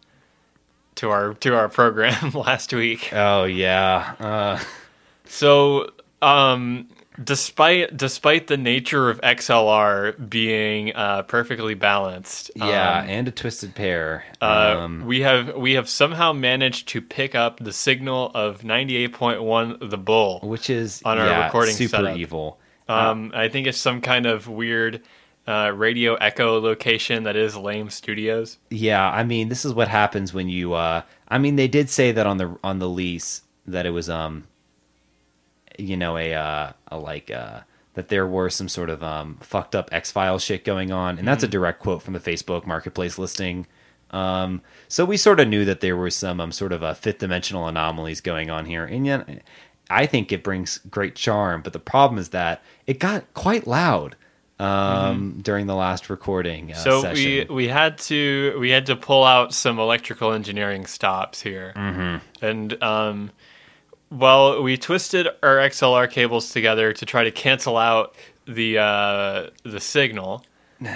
to our to our program last week. oh yeah. Uh, So, um, despite despite the nature of XLR being uh, perfectly balanced, yeah, um, and a twisted pair. uh, um, we have we have somehow managed to pick up the signal of ninety eight point one the bull. which is on our yeah, recording super setup. evil. Um, I think it's some kind of weird uh, radio echo location that is Lame Studios. Yeah, I mean, this is what happens when you. uh I mean, they did say that on the on the lease that it was um, you know, a uh, a like uh that there were some sort of um fucked up X Files shit going on, and that's a direct quote from the Facebook Marketplace listing. Um, so we sort of knew that there were some um, sort of uh, fifth dimensional anomalies going on here, and yet I think it brings great charm. But the problem is that it got quite loud um, during the last recording uh, so session. we we had to we had to pull out some electrical engineering stops here, Mm-hmm. and um, well, we twisted our XLR cables together to try to cancel out the uh, the signal.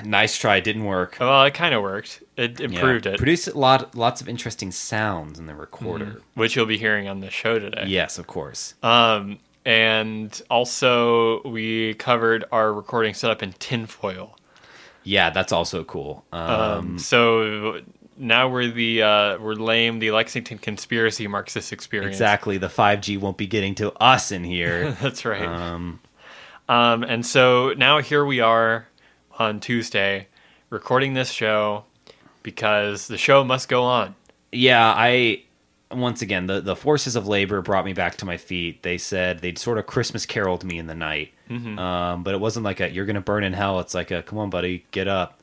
Nice try. Didn't work. Well, it kind of worked. It Yeah. improved it, Produced a lot, lots of interesting sounds in the recorder. which you'll be hearing on the show today. Yes, of course. Um, and also we covered our recording setup in tinfoil. Yeah, that's also cool. Um, Um, so now we're the uh, we're lame the Lexington conspiracy Marxist experience. exactly. The 5G won't be getting to us in here. That's right. um, Um, and so now here we are on Tuesday, recording this show because the show must go on. yeah, I once again the the forces of labor brought me back to my feet. They said they'd sort of Christmas caroled me in the night, Mm-hmm. um, but it wasn't like a "you're gonna burn in hell." It's like a "come on, buddy, get up."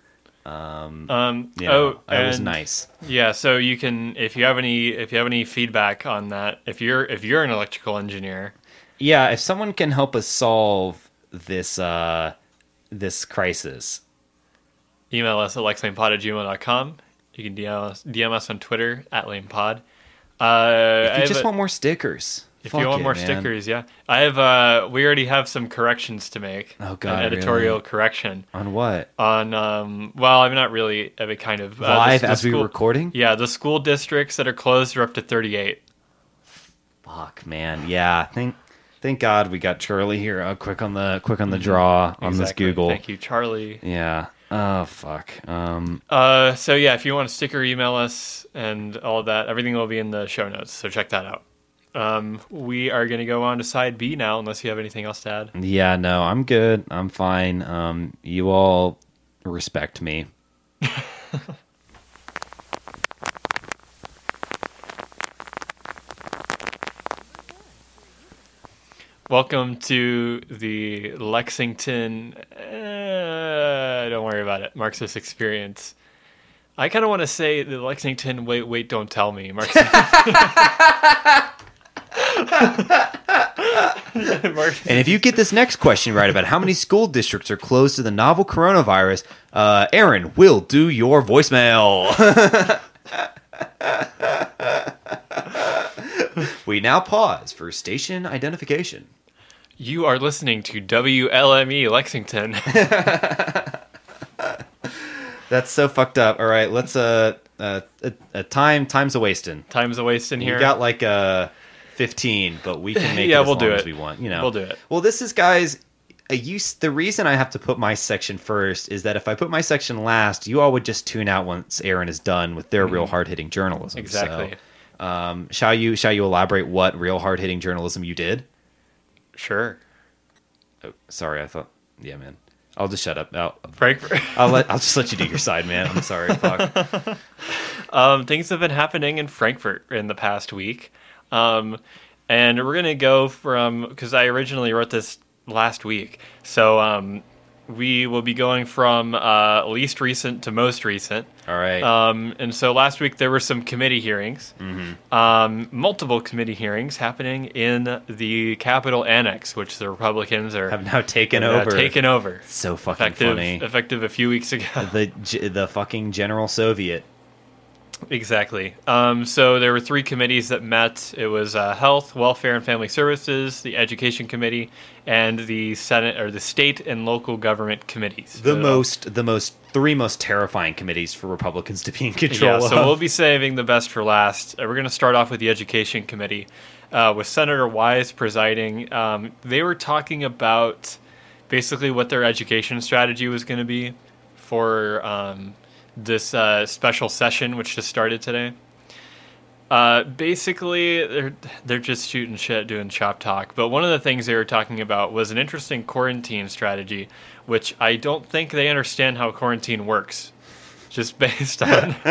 Um, Um, you know, oh, it was nice. Yeah, so you can if you have any if you have any feedback on that, if you're if you're an electrical engineer, Yeah, if someone can help us solve this uh, this crisis, email us at lexlamepod at gmail.com. You can DM us, DM us on Twitter at lamepod. Uh, if you just a- want more stickers, if fuck you want it, more man. stickers, yeah, I have. Uh, we already have some corrections to make. Oh, God, an editorial really? correction on what on. Um, well, I'm not really. I mean, kind of uh, live the as we were recording. Yeah, the school districts that are closed are up to 38. Fuck, man. Yeah, thank thank God we got Charlie here. Uh, quick on the quick on the draw on this Google. Thank you, Charlie. Yeah. Oh fuck. Um. Uh, so yeah, if you want a sticker, email us and all that. Everything will be in the show notes. So check that out. Um, we are going to go on to side B now, unless you have anything else to add. Yeah. No, I'm good. I'm fine. Um. You all respect me. Welcome to the Lexington. Uh, don't worry about it. Marxist experience. I kind of want to say the Lexington. Wait, wait, don't tell me. Marxist. And if you get this next question right about how many school districts are closed to the novel coronavirus, uh, Aaron will do your voicemail. We now pause for station identification. You are listening to WLME Lexington. That's so fucked up. All right, let's uh, uh, uh, time time's a wasting. Time's a wasting in You here. got like uh 15, but we can make Yeah, it as we'll long do as we want. You know, We'll do it. Well, this is guys. A use the reason I have to put my section first is that if I put my section last, you all would just tune out once Aaron is done with their real hard hitting journalism. Mm-hmm. Exactly. So, um, shall you shall you elaborate what real hard hitting journalism you did? Sure. Oh, sorry, I thought. Yeah, man. I'll just shut up. I'll, Frankfort. I'll let I'll just let you do your side, man. I'm sorry. Fuck. Um, things have been happening in Frankfort in the past week. Um, and we're going to go from, because I originally wrote this last week. So um, we will be going from uh, least recent to most recent. All right. Um, and so last week there were some committee hearings, um, multiple committee hearings happening in the Capitol Annex, which the Republicans are have now taken over. taken over. so fucking Effective, funny. effective a few weeks ago. the the fucking General Soviet. Exactly. Um, so there were three committees that met. It was uh, Health, Welfare, and Family Services, the Education Committee, and the Senate or the State and Local Government Committees. The So- most the most three most terrifying committees for Republicans to be in control Yeah, of. so we'll be saving the best for last. Uh, we're going to start off with the Education Committee, uh, with Senator Wise presiding. Um, they were talking about basically what their education strategy was going to be for um, this uh, special session, which just started today. Uh, basically, they're they're just shooting shit, doing chop talk. But one of the things they were talking about was an interesting quarantine strategy, which I don't think they understand how quarantine works. Just based on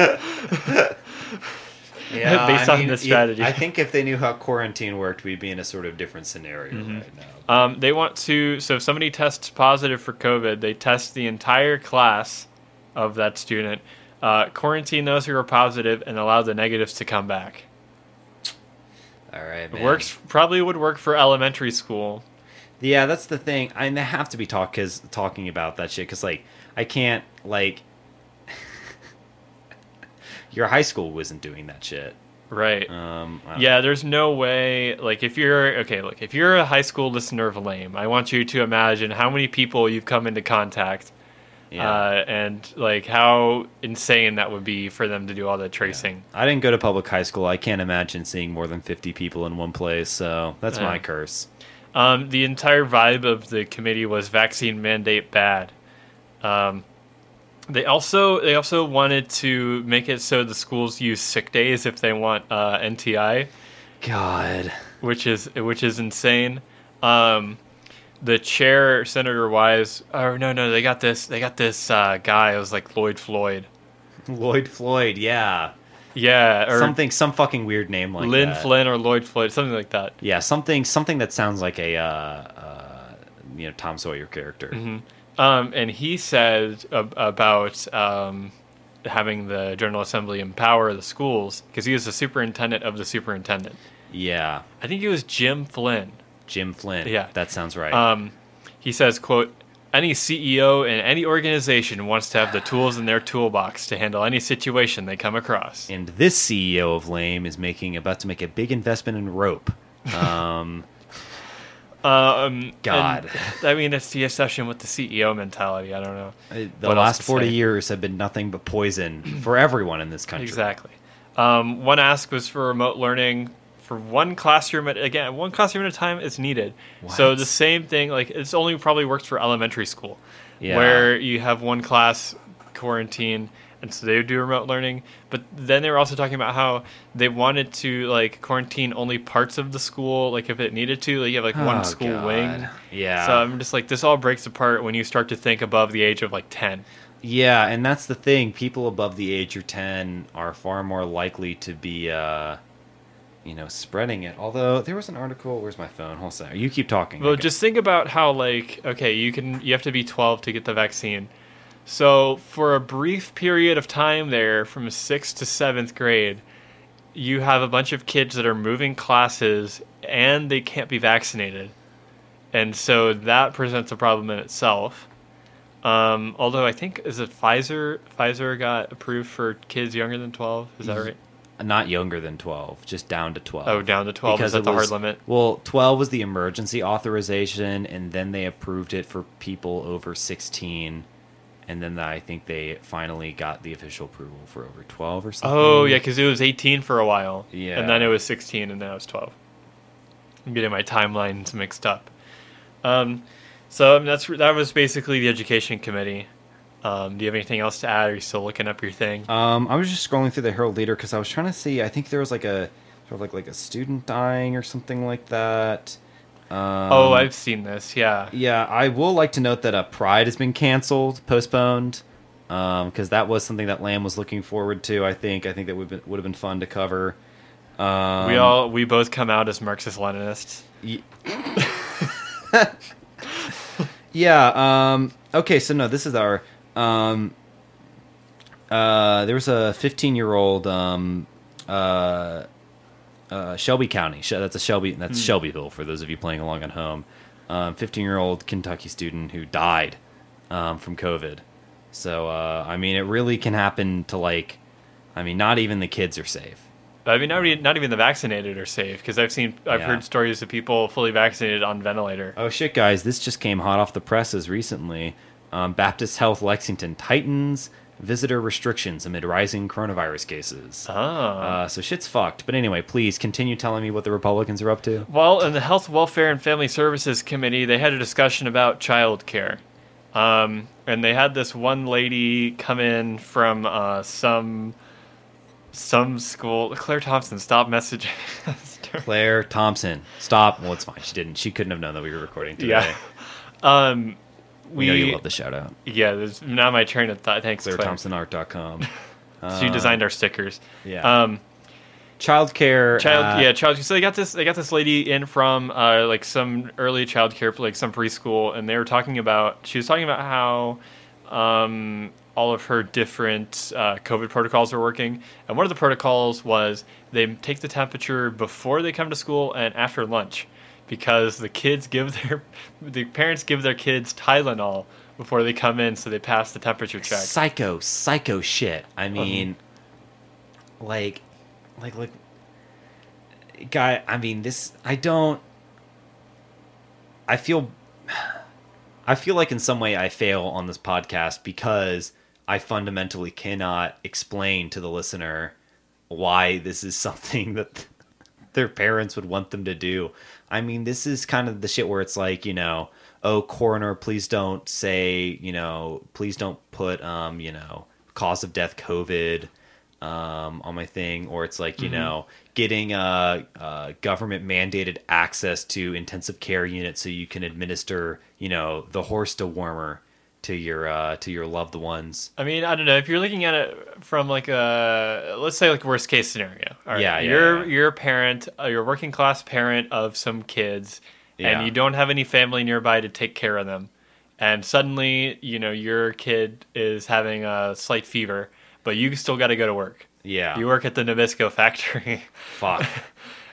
yeah, based I on mean, the strategy. I think if they knew how quarantine worked, we'd be in a sort of different scenario Mm-hmm. right now. Um, they want to. So if somebody tests positive for COVID, they test the entire class of that student, uh, quarantine those who are positive, and allow the negatives to come back. All right, man. works. Probably would work for elementary school. Yeah, that's the thing. I they have to be talk cause, talking about that shit because like I can't like your high school wasn't doing that shit. Right. Um, Yeah, there's no way. Like, if you're okay, look, if you're a high school listener of Lame, I want you to imagine how many people you've come into contact, Yeah. uh, and like how insane that would be for them to do all that tracing. I didn't go to public high school. I can't imagine seeing more than 50 people in one place. So that's Yeah. my curse. Um, the entire vibe of the committee was vaccine mandate bad. Um, they also they also wanted to make it so the schools use sick days if they want uh, NTI. God. which is which is insane. Um, the chair, Senator Wise, Oh no, no, they got this. They got this uh, guy. It was like Lloyd Floyd. Lloyd Floyd, yeah. Yeah, or something, some fucking weird name like Lynn that. Flynn or Lloyd Floyd, something like that. Yeah, something, something that sounds like a, uh, uh, you know, Tom Sawyer character. Um, and he said ab- about um, having the General Assembly empower the schools because he was the superintendent of the superintendent. Yeah, I think it was Jim Flynn. Jim Flynn. Yeah. that sounds right. Um, he says, "quote Any CEO in any organization wants to have the tools in their toolbox to handle any situation they come across." and this CEO of Lame is making about to make a big investment in rope. Um, Um, God. and, I mean, it's the obsession with the CEO mentality. I don't know the What last 40 say? years have been nothing but poison for everyone in this country. exactly. Um, one ask was for remote learning for one classroom at again one classroom at a time is needed. So the same thing, like it's only probably works for elementary school, Yeah. where you have one class quarantine, and so they would do remote learning. But then they were also talking about how they wanted to like quarantine only parts of the school, like if it needed to. Like you have like one Oh, school God. wing. Yeah. So I'm just like this all breaks apart when you start to think above the age of like ten. Yeah, and that's the thing. People above the age of 10 are far more likely to be, uh, you know, spreading it. Although, there was an article. Where's my phone? Hold on. You keep talking. Well, Okay. just think about how like okay, you can you have to be 12 to get the vaccine. So for a brief period of time there, from 6th to 7th grade, you have a bunch of kids that are moving classes and they can't be vaccinated, and so that presents a problem in itself. Um, although I think is it Pfizer Pfizer got approved for kids younger than 12. Is that right? Not younger than 12, just down to 12. Oh, down to 12 is it that the hard limit? Well, 12 was the emergency authorization, and then they approved it for people over 16. And then I think they finally got the official approval for over 12 or something. Oh yeah, because it was 18 for a while. Yeah. And then it was 16, and then it was 12. I'm getting my timelines mixed up. Um, so that's that was basically the education committee. Um, do you have anything else to add? Are you still looking up your thing? Um, I was just scrolling through the Herald Leader because I was trying to see. I think there was like a sort of like like a student dying or something like that. Um, oh, I've seen this. Yeah. Yeah, I will like to note that uh, Pride has been canceled, postponed, because that was something that Lamb was looking forward to. I think. I think that would would have been fun to cover. Um, we all we both come out as Marxist Leninists. Ye- yeah. Um, okay. So no, this is our. Um, uh, there was a 15 year old. Um, uh, uh, Shelby County. That's a Shelby. That's Shelbyville for those of you playing along at home. 15 year old Kentucky student who died um, from COVID. So uh, I mean, it really can happen to like. I mean, not even the kids are safe. I mean, not even, not even the vaccinated are safe because I've seen I've Yeah. heard stories of people fully vaccinated on ventilator. Oh shit, guys! This just came hot off the presses recently. Um, Baptist Health Lexington tightens visitor restrictions amid rising coronavirus cases. Ah. Uh, so shit's fucked. But anyway, please continue telling me what the Republicans are up to. Well, in the Health, Welfare, and Family Services Committee, they had a discussion about child care. Um, and they had this one lady come in from uh, some some school. Claire Thompson, stop messaging. Claire Thompson, stop. Well, it's fine. She didn't. She couldn't have known that we were recording today. yeah. Um, We, we, know you love the shout out. yeah. There's not my train of thought. Thanks, Claire. ClaireThompsonArt.com. She designed our stickers. yeah. Um, Childcare. child uh, yeah child so they got this they got this lady in from uh, like some early childcare, like some preschool and they were talking about she was talking about how um, all of her different uh, covid protocols are working and one of the protocols was they take the temperature before they come to school and after lunch because the kids give their the parents give their kids tylenol before they come in so they pass the temperature check psycho, psycho shit. I um, mean, like, like, like, guy. I mean, this. I don't. I feel. I feel like in some way I fail on this podcast because I fundamentally cannot explain to the listener why this is something that their parents would want them to do. I mean, this is kind of the shit where it's like, you know, oh, coroner, please don't say, you know, please don't put, um, you know, cause of death COVID um, on my thing, or it's like, you know, getting uh, uh, government mandated access to intensive care units so you can administer, you know, the horse dewormer to your uh, to your loved ones. I mean, I don't know if you're looking at it from like a let's say like worst case scenario. All right, Yeah, yeah, you're yeah. you're a parent, uh, you're a working class parent of some kids, Yeah. and you don't have any family nearby to take care of them, and suddenly you know your kid is having a slight fever, but you still got to go to work. Yeah, You work at the Nabisco factory, fuck.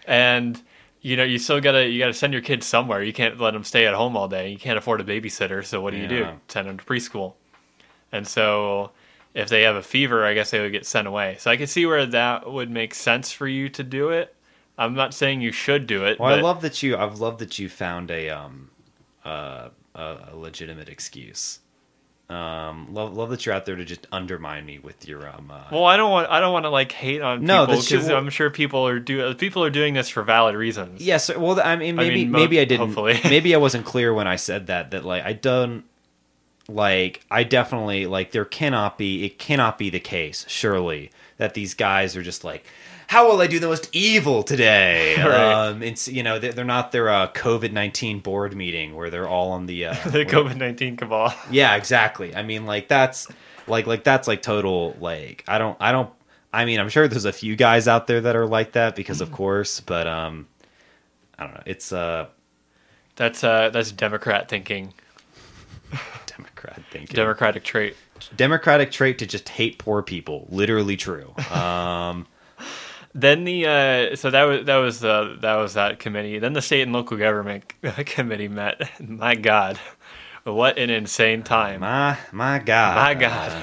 and you know you still gotta you gotta send your kids somewhere. You can't let them stay at home all day. You can't afford a babysitter, so what do you do? Send them to preschool. And so if they have a fever, I guess they would get sent away. So I can see where that would make sense for you to do it. I'm not saying you should do it. Well, I love that you. I've loved that you found a um, uh, a, a legitimate excuse. Um, love love that you're out there to just undermine me with your um. Uh, Well, I don't want I don't want to like hate on No, people because I'm sure people are do people are doing this for valid reasons. yes. well, I mean, maybe mean, mo- maybe I didn't. hopefully. maybe I wasn't clear when I said that. That like I don't like I definitely like there cannot be it cannot be the case surely that these guys are just like how will I do the most evil today? Right. Um, it's you know they're, not their uh, COVID nineteen board meeting where they're all on the uh, the COVID nineteen cabal. Yeah, exactly. I mean, like that's like like that's like total like I don't I don't I mean I'm sure there's a few guys out there that are like that because of course, but um I don't know. It's uh That's uh that's Democrat thinking, Democrat thinking. Democratic trait. Democratic trait to just hate poor people. Literally true. Um Then the uh, so that was that was uh, that was that committee. Then the state and local government committee met. My God, what an insane time! my my god. My God. Uh,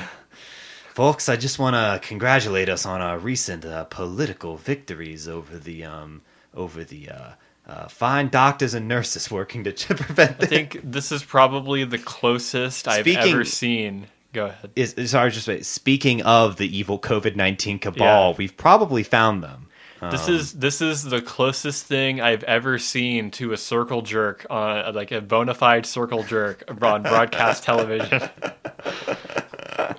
Folks, I just want to congratulate us on our recent uh, political victories over the um, over the uh, uh, fine doctors and nurses working to prevent. I think this is probably the closest I've ever seen. Go ahead. is, is sorry, just speaking of the evil COVID nineteen cabal, Yeah. we've probably found them. This Um, is this is the closest thing I've ever seen to a circle jerk on like a bona fide circle jerk on broadcast television.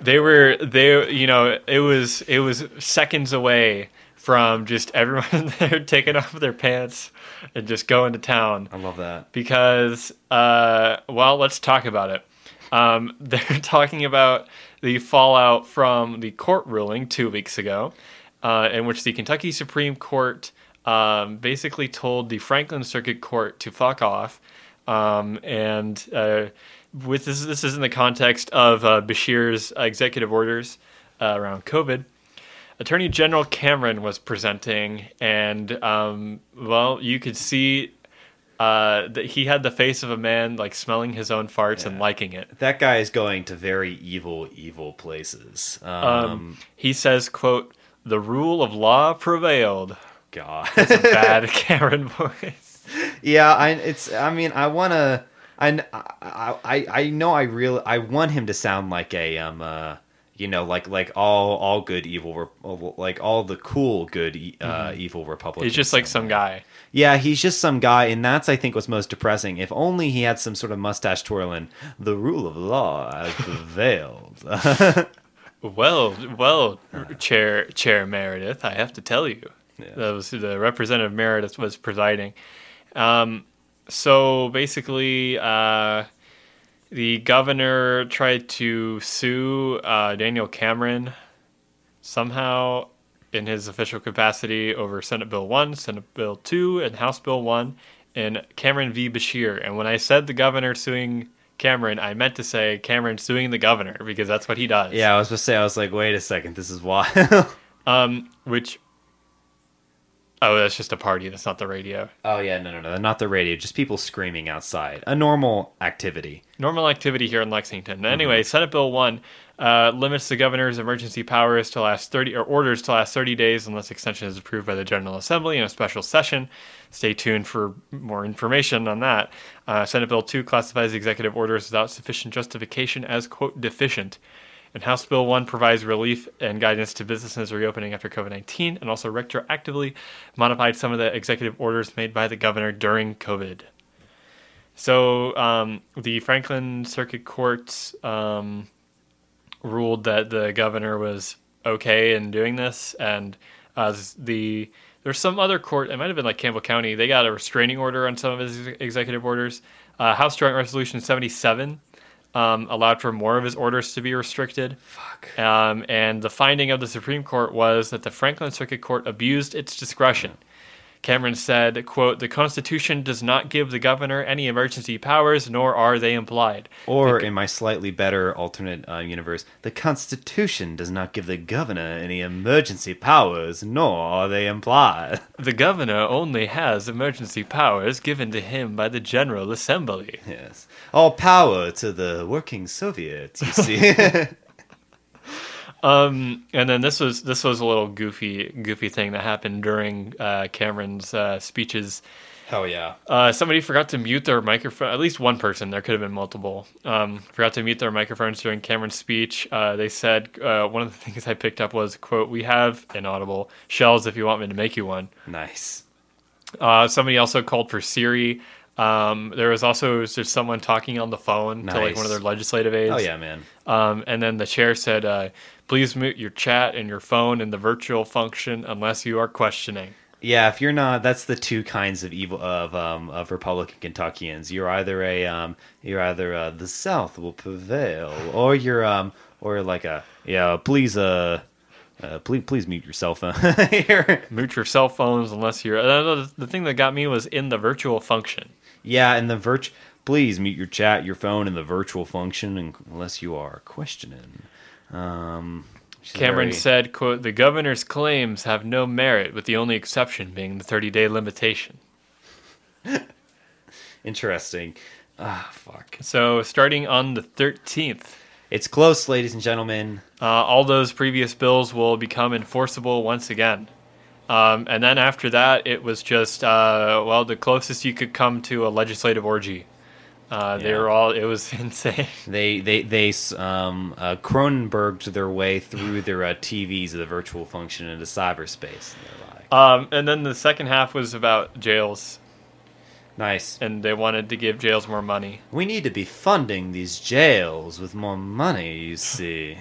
they were they you know it was it was seconds away from just everyone there taking off their pants and just going to town I love that. because uh, well let's talk about it um, they're talking about the fallout from the court ruling two weeks ago uh, in which the kentucky supreme court um, basically told the franklin circuit court to fuck off. Um, and uh, with this this is in the context of uh, Beshear's executive orders uh, around covid. Attorney General Cameron was presenting, and um, well, you could see uh, that he had the face of a man like smelling his own farts and liking it. That guy is going to very evil, evil places. Um, Um, he says, "quote The rule of law prevailed." God. It's a bad Cameron voice. yeah, I. It's. I mean, I want to. I, I. I. I know. I really. I want him to sound like a um. Uh, you know, like like all all good evil, like all the cool good uh, evil Republicans. He's just like some guy. Yeah, he's just some guy, and that's I think what's most depressing. If only he had some sort of mustache twirling. The rule of law has prevailed. Well, well, Chair Chair Meredith, I have to tell you, Yeah. that was the Representative Meredith was presiding. Um, so basically, uh, the governor tried to sue uh, Daniel Cameron somehow in his official capacity over Senate Bill One, Senate Bill Two, and House Bill One, and Cameron v. Beshear. And when I said the governor suing Cameron, I meant to say Cameron suing the governor because that's what he does. yeah, I was to say. I was like, wait a second, this is wild. Um, which. Oh, that's just a party. That's not the radio. oh yeah, no, no, no, not the radio. Just people screaming outside. A normal activity. Normal activity here in Lexington. Anyway, Senate Bill 1 uh, limits the governor's emergency powers to last 30 or orders to last 30 days unless extension is approved by the General Assembly in a special session. Stay tuned for more information on that. Uh, Senate Bill 2 classifies executive orders without sufficient justification as, quote, deficient. And House Bill 1 provides relief and guidance to businesses reopening after COVID 19 and also retroactively modified some of the executive orders made by the governor during COVID. So um, the Franklin Circuit Court um, ruled that the governor was okay in doing this, and uh, the there's some other court. It might have been like Campbell County. They got a restraining order on some of his executive orders. Uh, House Joint Resolution 77 um, allowed for more of his orders to be restricted. Fuck. Um, and the finding of the Supreme Court was that the Franklin Circuit Court abused its discretion. Cameron said, quote, the Constitution does not give the governor any emergency powers, nor are they implied. Or in my slightly better alternate uh, universe, the Constitution does not give the governor any emergency powers, nor are they implied. The governor only has emergency powers given to him by the General Assembly. Yes. All power to the working Soviets, you see. Um, and then this was this was a little goofy goofy thing that happened during uh, Cameron's uh, speeches. Hell yeah. Uh, somebody forgot to mute their microphone. At least one person. There could have been multiple. Um, forgot to mute their microphones during Cameron's speech. Uh, they said uh, one of the things I picked up was quote We have inaudible shells if you want me to make you one. Nice. Uh, somebody also called for Siri. Um, there was also just someone talking on the phone to like one of their legislative aides. Oh yeah, man. Um, and then the chair said, uh, "Please mute your chat and your phone in the virtual function unless you are questioning." Yeah, if you're not, that's the two kinds of evil of um of Republican Kentuckians. You're either a um you're either uh, the South will prevail, or you're um or like a yeah please uh. Uh, please, please mute your cell phone. You're- Mute your cell phones unless you're. Uh, the thing that got me was in the virtual function. yeah, and the virt. Please mute your chat, your phone, and the virtual function, unless you are questioning. Um, Cameron very- said, "quote The governor's claims have no merit, with the only exception being the 30-day limitation." Interesting. Ah, fuck. So, starting on the 13th, It's close, ladies and gentlemen. Uh, all those previous bills will become enforceable once again. Um, and then after that, it was just uh, well, the closest you could come to a legislative orgy. Uh, They were all. It was insane. They they they um, uh, Cronenberged their way through their uh, TVs of the virtual function into cyberspace. And they're like, Um, and then the second half was about jails, nice. and they wanted to give jails more money. We need to be funding these jails with more money. You see.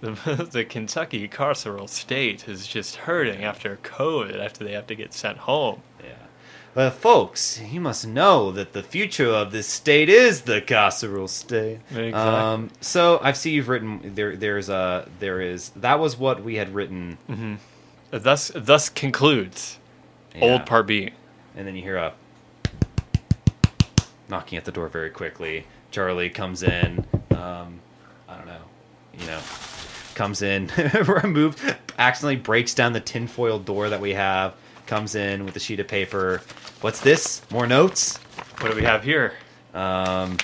The, the Kentucky carceral state is just hurting after COVID, after they have to get sent home. Yeah. Well, folks, you must know that the future of this state is the carceral state. Exactly. Um, so I see you've written there. There's a there is that was what we had written. Thus, thus concludes Yeah. Old Part B. and then you hear a knocking at the door very quickly. Charlie comes in. Um, I don't know, you know, comes in, removed, accidentally breaks down the tinfoil door that we have. Comes in with a sheet of paper. What's this? More notes? What do we have here? Um,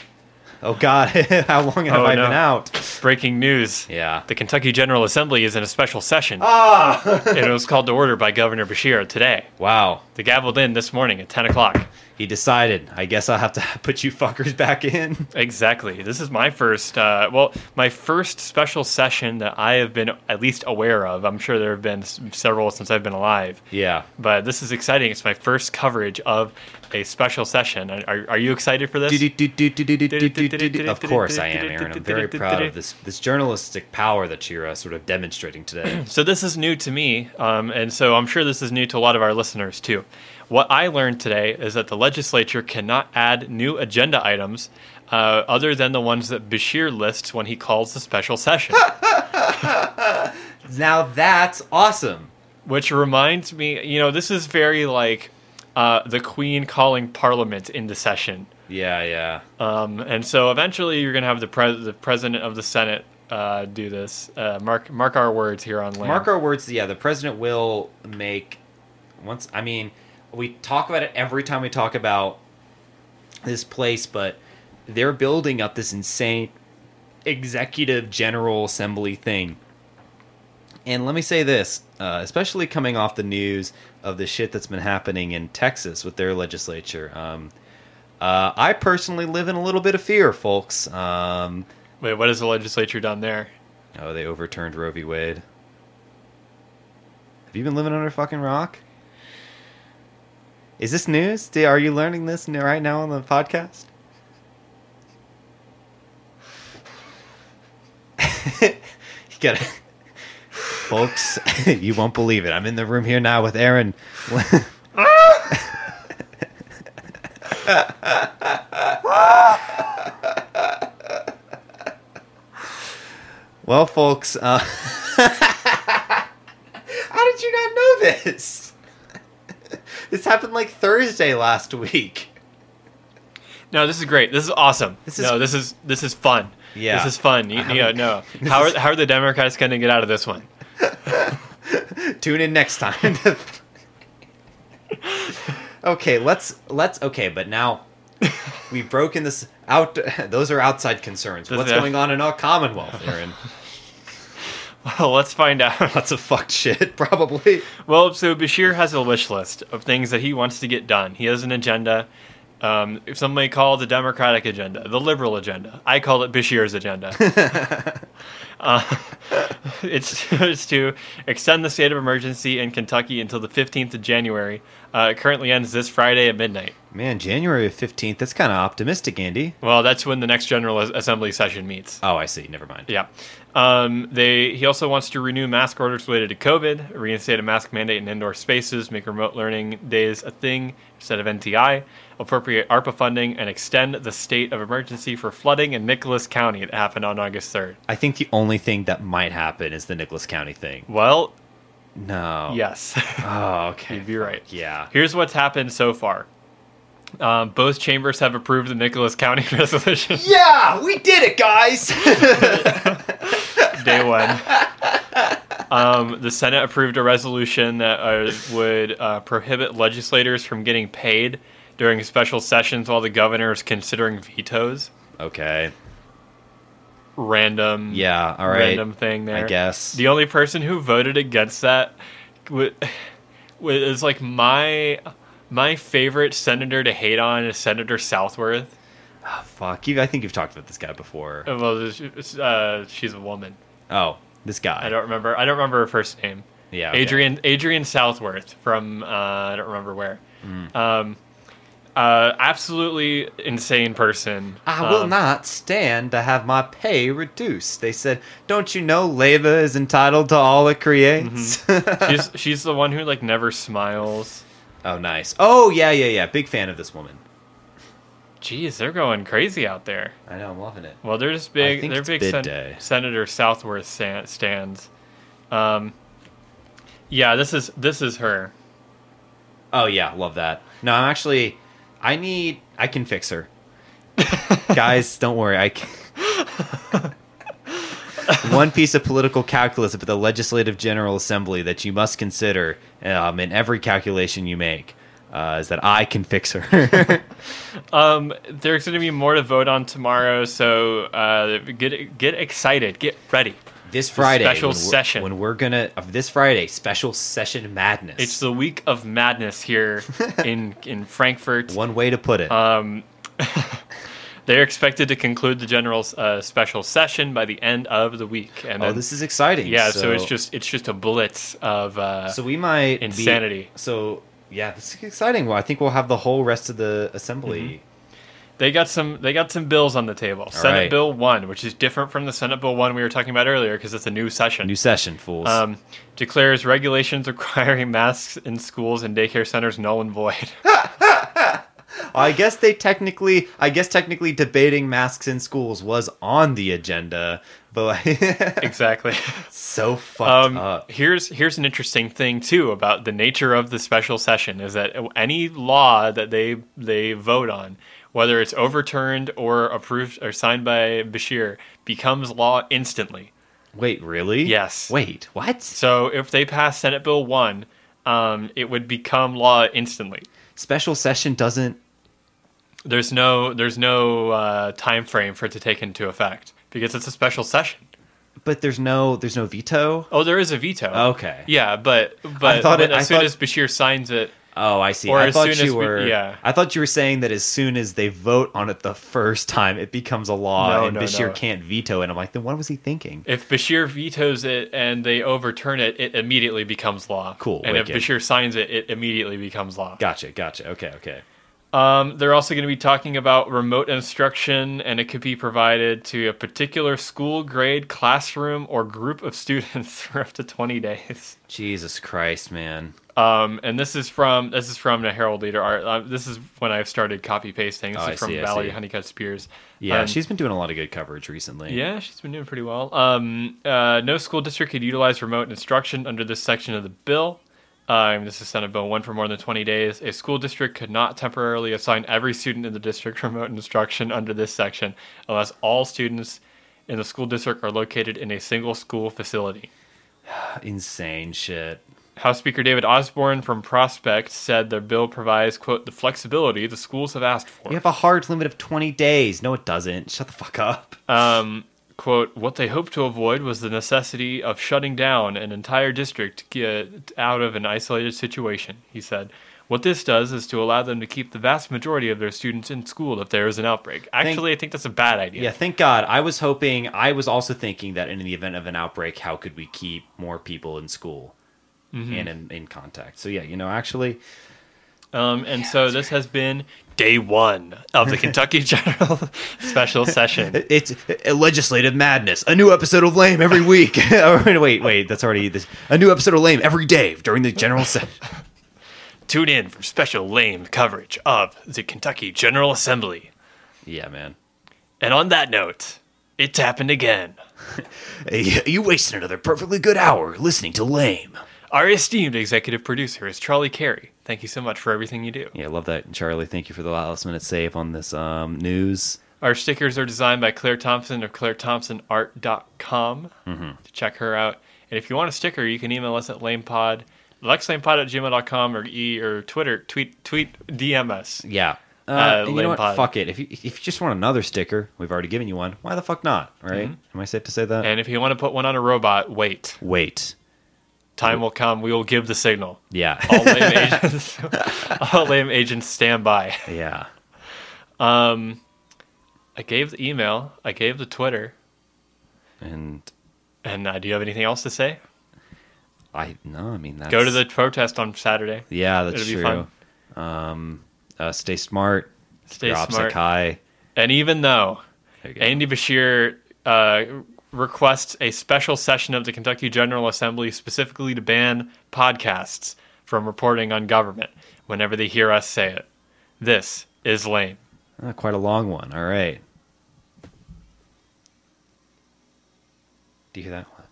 oh God, how long have Oh, I no. been out? Breaking news. Yeah. The Kentucky General Assembly is in a special session. Ah! and it was called to order by Governor Beshear today. wow. They gavelled in this morning at 10 o'clock. He decided. I guess I'll have to put you fuckers back in. Exactly. This is my first, uh, well, my first special session that I have been at least aware of. I'm sure there have been several since I've been alive. Yeah. But this is exciting. It's my first coverage of a special session. Are, are you excited for this? Of course I am, Aaron. I'm very proud of this this journalistic power that you're uh, sort of demonstrating today. So this is new to me, um, and so I'm sure this is new to a lot of our listeners too. What I learned today is that the legislature cannot add new agenda items uh, other than the ones that Beshear lists when he calls the special session. now that's awesome. Which reminds me, you know, this is very like uh, the Queen calling Parliament into session. Yeah, yeah. Um, and so eventually you're going to have the, pres- the President of the Senate uh, do this. Uh, mark, mark our words here on land. Mark our words. Yeah, the president will make once. I mean, we talk about it every time we talk about this place, but they're building up this insane executive general assembly thing. And let me say this, uh, especially coming off the news of the shit that's been happening in Texas with their legislature. Um, uh, I personally live in a little bit of fear, folks. Um, Wait, what has the legislature done there? oh, they overturned Roe v. Wade. Have you been living under a fucking rock? Is this news? Are you learning this right now on the podcast? you gotta, folks. you won't believe it. I'm in the room here now with Aaron. well, folks. Uh, how did you not know this? This happened like Thursday last week. No, this is great. This is awesome. This is- no, this is this is fun. Yeah. this is fun. You, you know, no. How are how are the Democrats going to get out of this one? Tune in next time. okay, let's let's okay, but now we've broken this out. Those are outside concerns. What's going on in our Commonwealth, Aaron? Well, let's find out. Lots of fucked shit, probably. Well, so Beshear has a wish list of things that he wants to get done. He has an agenda. Um, if somebody call it the Democratic agenda, the liberal agenda, I call it Beshear's agenda. uh, it's, it's to extend the state of emergency in Kentucky until the 15th of January. Uh, it currently ends this Friday at midnight. Man, January fifteenth. That's kind of optimistic, Andy. Well, that's when the next General Assembly session meets. Oh, I see. Never mind. Yeah. Um, they he also wants to renew mask orders related to COVID, reinstate a mask mandate in indoor spaces, make remote learning days a thing instead of NTI, appropriate ARPA funding, and extend the state of emergency for flooding in Nicholas County. It happened on August third. I think the only thing that might happen is the Nicholas County thing. Well, No. yes. Oh, okay. You'd be right. Yeah. Here's what's happened so far. Um, both chambers have approved the Nicholas County resolution Yeah, we did it, guys. day one. Um, the Senate approved a resolution that uh, would uh, prohibit legislators from getting paid during special sessions while the governor is considering vetoes. okay. random Yeah, all right. random thing there. I guess. The only person who voted against that wa- was like my my favorite senator to hate on is Senator Southworth. Ah, fuck you. I think you've talked about this guy before. Uh, Well, uh, she's a woman. Oh, this guy. I don't remember. I don't remember her first name. Yeah, okay. Adrienne Adrienne Southworth from uh, I don't remember where. Hmm. Um, uh, absolutely insane person. I will Um, not stand to have my pay reduced. They said, "Don't you know labor is entitled to all it creates?" Mm-hmm. she's she's the one who like never smiles. oh, nice. Oh, yeah, yeah, yeah. Big fan of this woman. Jeez, they're going crazy out there. I know. I'm loving it. Well, they're just big. They're big sen-. Senator Southworth stan- stands. Um, yeah, this is this is her. Oh yeah, love that. No, I'm actually. I need. I can fix her. Guys, don't worry. I can. One piece of political calculus about the Legislative General Assembly that you must consider um, in every calculation you make uh, is that I can fix her. Um, there's going to be more to vote on tomorrow, so uh, get get excited, get ready. This Friday, special when we're- session. when we're gonna of this Friday, special session madness. It's the week of madness here in in Frankfort. one way to put it. Um, they're expected to conclude the general uh, special session by the end of the week, and oh, this is exciting. yeah, so, it's just it's just a blitz of uh, So we might be- Insanity. so yeah, this is exciting. Well, I think we'll have the whole rest of the assembly. They got some. They got some bills on the table. Senate right. Bill One, which is different from the Senate Bill One we were talking about earlier, because it's a new session. New session, fools. um, declares regulations requiring masks in schools and daycare centers null and void. I guess they technically, I guess technically, debating masks in schools was on the agenda, but exactly. so fucked Um, up. here's here's an interesting thing too about the nature of the special session is that any law that they they vote on, whether it's overturned or approved or signed by Beshear, becomes law instantly. Wait, really? Yes. Wait, what? So if they pass Senate Bill One, um, it would become law instantly. Special session doesn't. There's no there's no uh, time frame for it to take into effect because it's a special session. But there's no, there's no veto. Oh, there is a veto. Okay. Yeah, but but thought when- it- I as soon thought- as Beshear signs it, Oh, I see. Or I as thought soon you as we- were. yeah. I thought you were saying that as soon as they vote on it the first time, it becomes a law, No, and no, Beshear no. can't veto it. I'm like, then what was he thinking? if Beshear vetoes it and they overturn it, it immediately becomes law. Cool, And if. Beshear signs it, it immediately becomes law. Gotcha, gotcha. Okay, okay. Um, they're also going to be talking about remote instruction, and it could be provided to a particular school, grade, classroom, or group of students for up to 20 days. Jesus Christ, man. Um, and this is from this is from the Herald Leader art. Uh, this is when I started copy pasting. This Oh, is I from see, Valarie. Honeycutt Spears. Yeah, Um, she's been doing a lot of good coverage recently. Yeah, she's been doing pretty well. Um, uh, no school district could utilize remote instruction under this section of the bill. Um, this is Senate Bill 1 for more than 20 days. A school district could not temporarily assign every student in the district remote instruction under this section unless all students in the school district are located in a single school facility. Insane shit. House Speaker David Osborne from Prospect said the bill provides, quote, the flexibility the schools have asked for. You have a hard limit of 20 days. No, it doesn't. Shut the fuck up. Um, quote, what they hoped to avoid was the necessity of shutting down an entire district to get out of an isolated situation, he said. What this does is to allow them to keep the vast majority of their students in school if there is an outbreak. Actually, I think that's a bad idea. Yeah, thank God. I was hoping, I was also thinking that in the event of an outbreak, how could we keep more people in school Mm-hmm. and in, in contact? So, yeah, you know, actually, Um, and so this has been day one of the Kentucky General Special Session. it's a legislative madness. A new episode of Lame every week. wait, wait, that's already this. A new episode of Lame every day during the general session. Tune in for special lame coverage of the Kentucky General Assembly. Yeah, man. And on that note, it's happened again. You wasted another perfectly good hour listening to Lame. Our esteemed executive producer is Charlie Carey. Thank you so much for everything you do. Yeah, I love that, Charlie. Thank you for the last minute save on this um, news. Our stickers are designed by Claire Thompson of ClaireThompsonArt.com Mm-hmm. to check her out. And if you want a sticker, you can email us at lamepod, lexlamepod at gmail.com or e or Twitter, tweet, tweet, DM us. Yeah. Uh, Uh, you know what? Pod. Fuck it. If you if you just want another sticker, we've already given you one. Why the fuck not? Right? Am I safe to say that? And if you want to put one on a robot, wait. Wait. Time will come. We will give the signal. Yeah. All lame agents, all lame agents stand by. yeah. Um, I gave the email. I gave the Twitter. And And uh, do you have anything else to say? I no, I mean that's Go to the protest on Saturday. Yeah, that's It'll true. Um, uh, stay smart. Stay smart. High. And even though There you go. Andy Beshear uh, requests a special session of the Kentucky General Assembly specifically to ban podcasts from reporting on government whenever they hear us say it. This is lame. Uh, quite a long one. All right. Do you hear that one?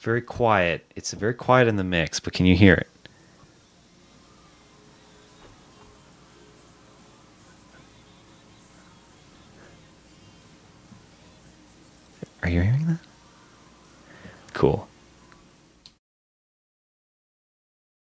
Very quiet. It's very quiet in the mix, but can you hear it? Are you hearing that? Cool.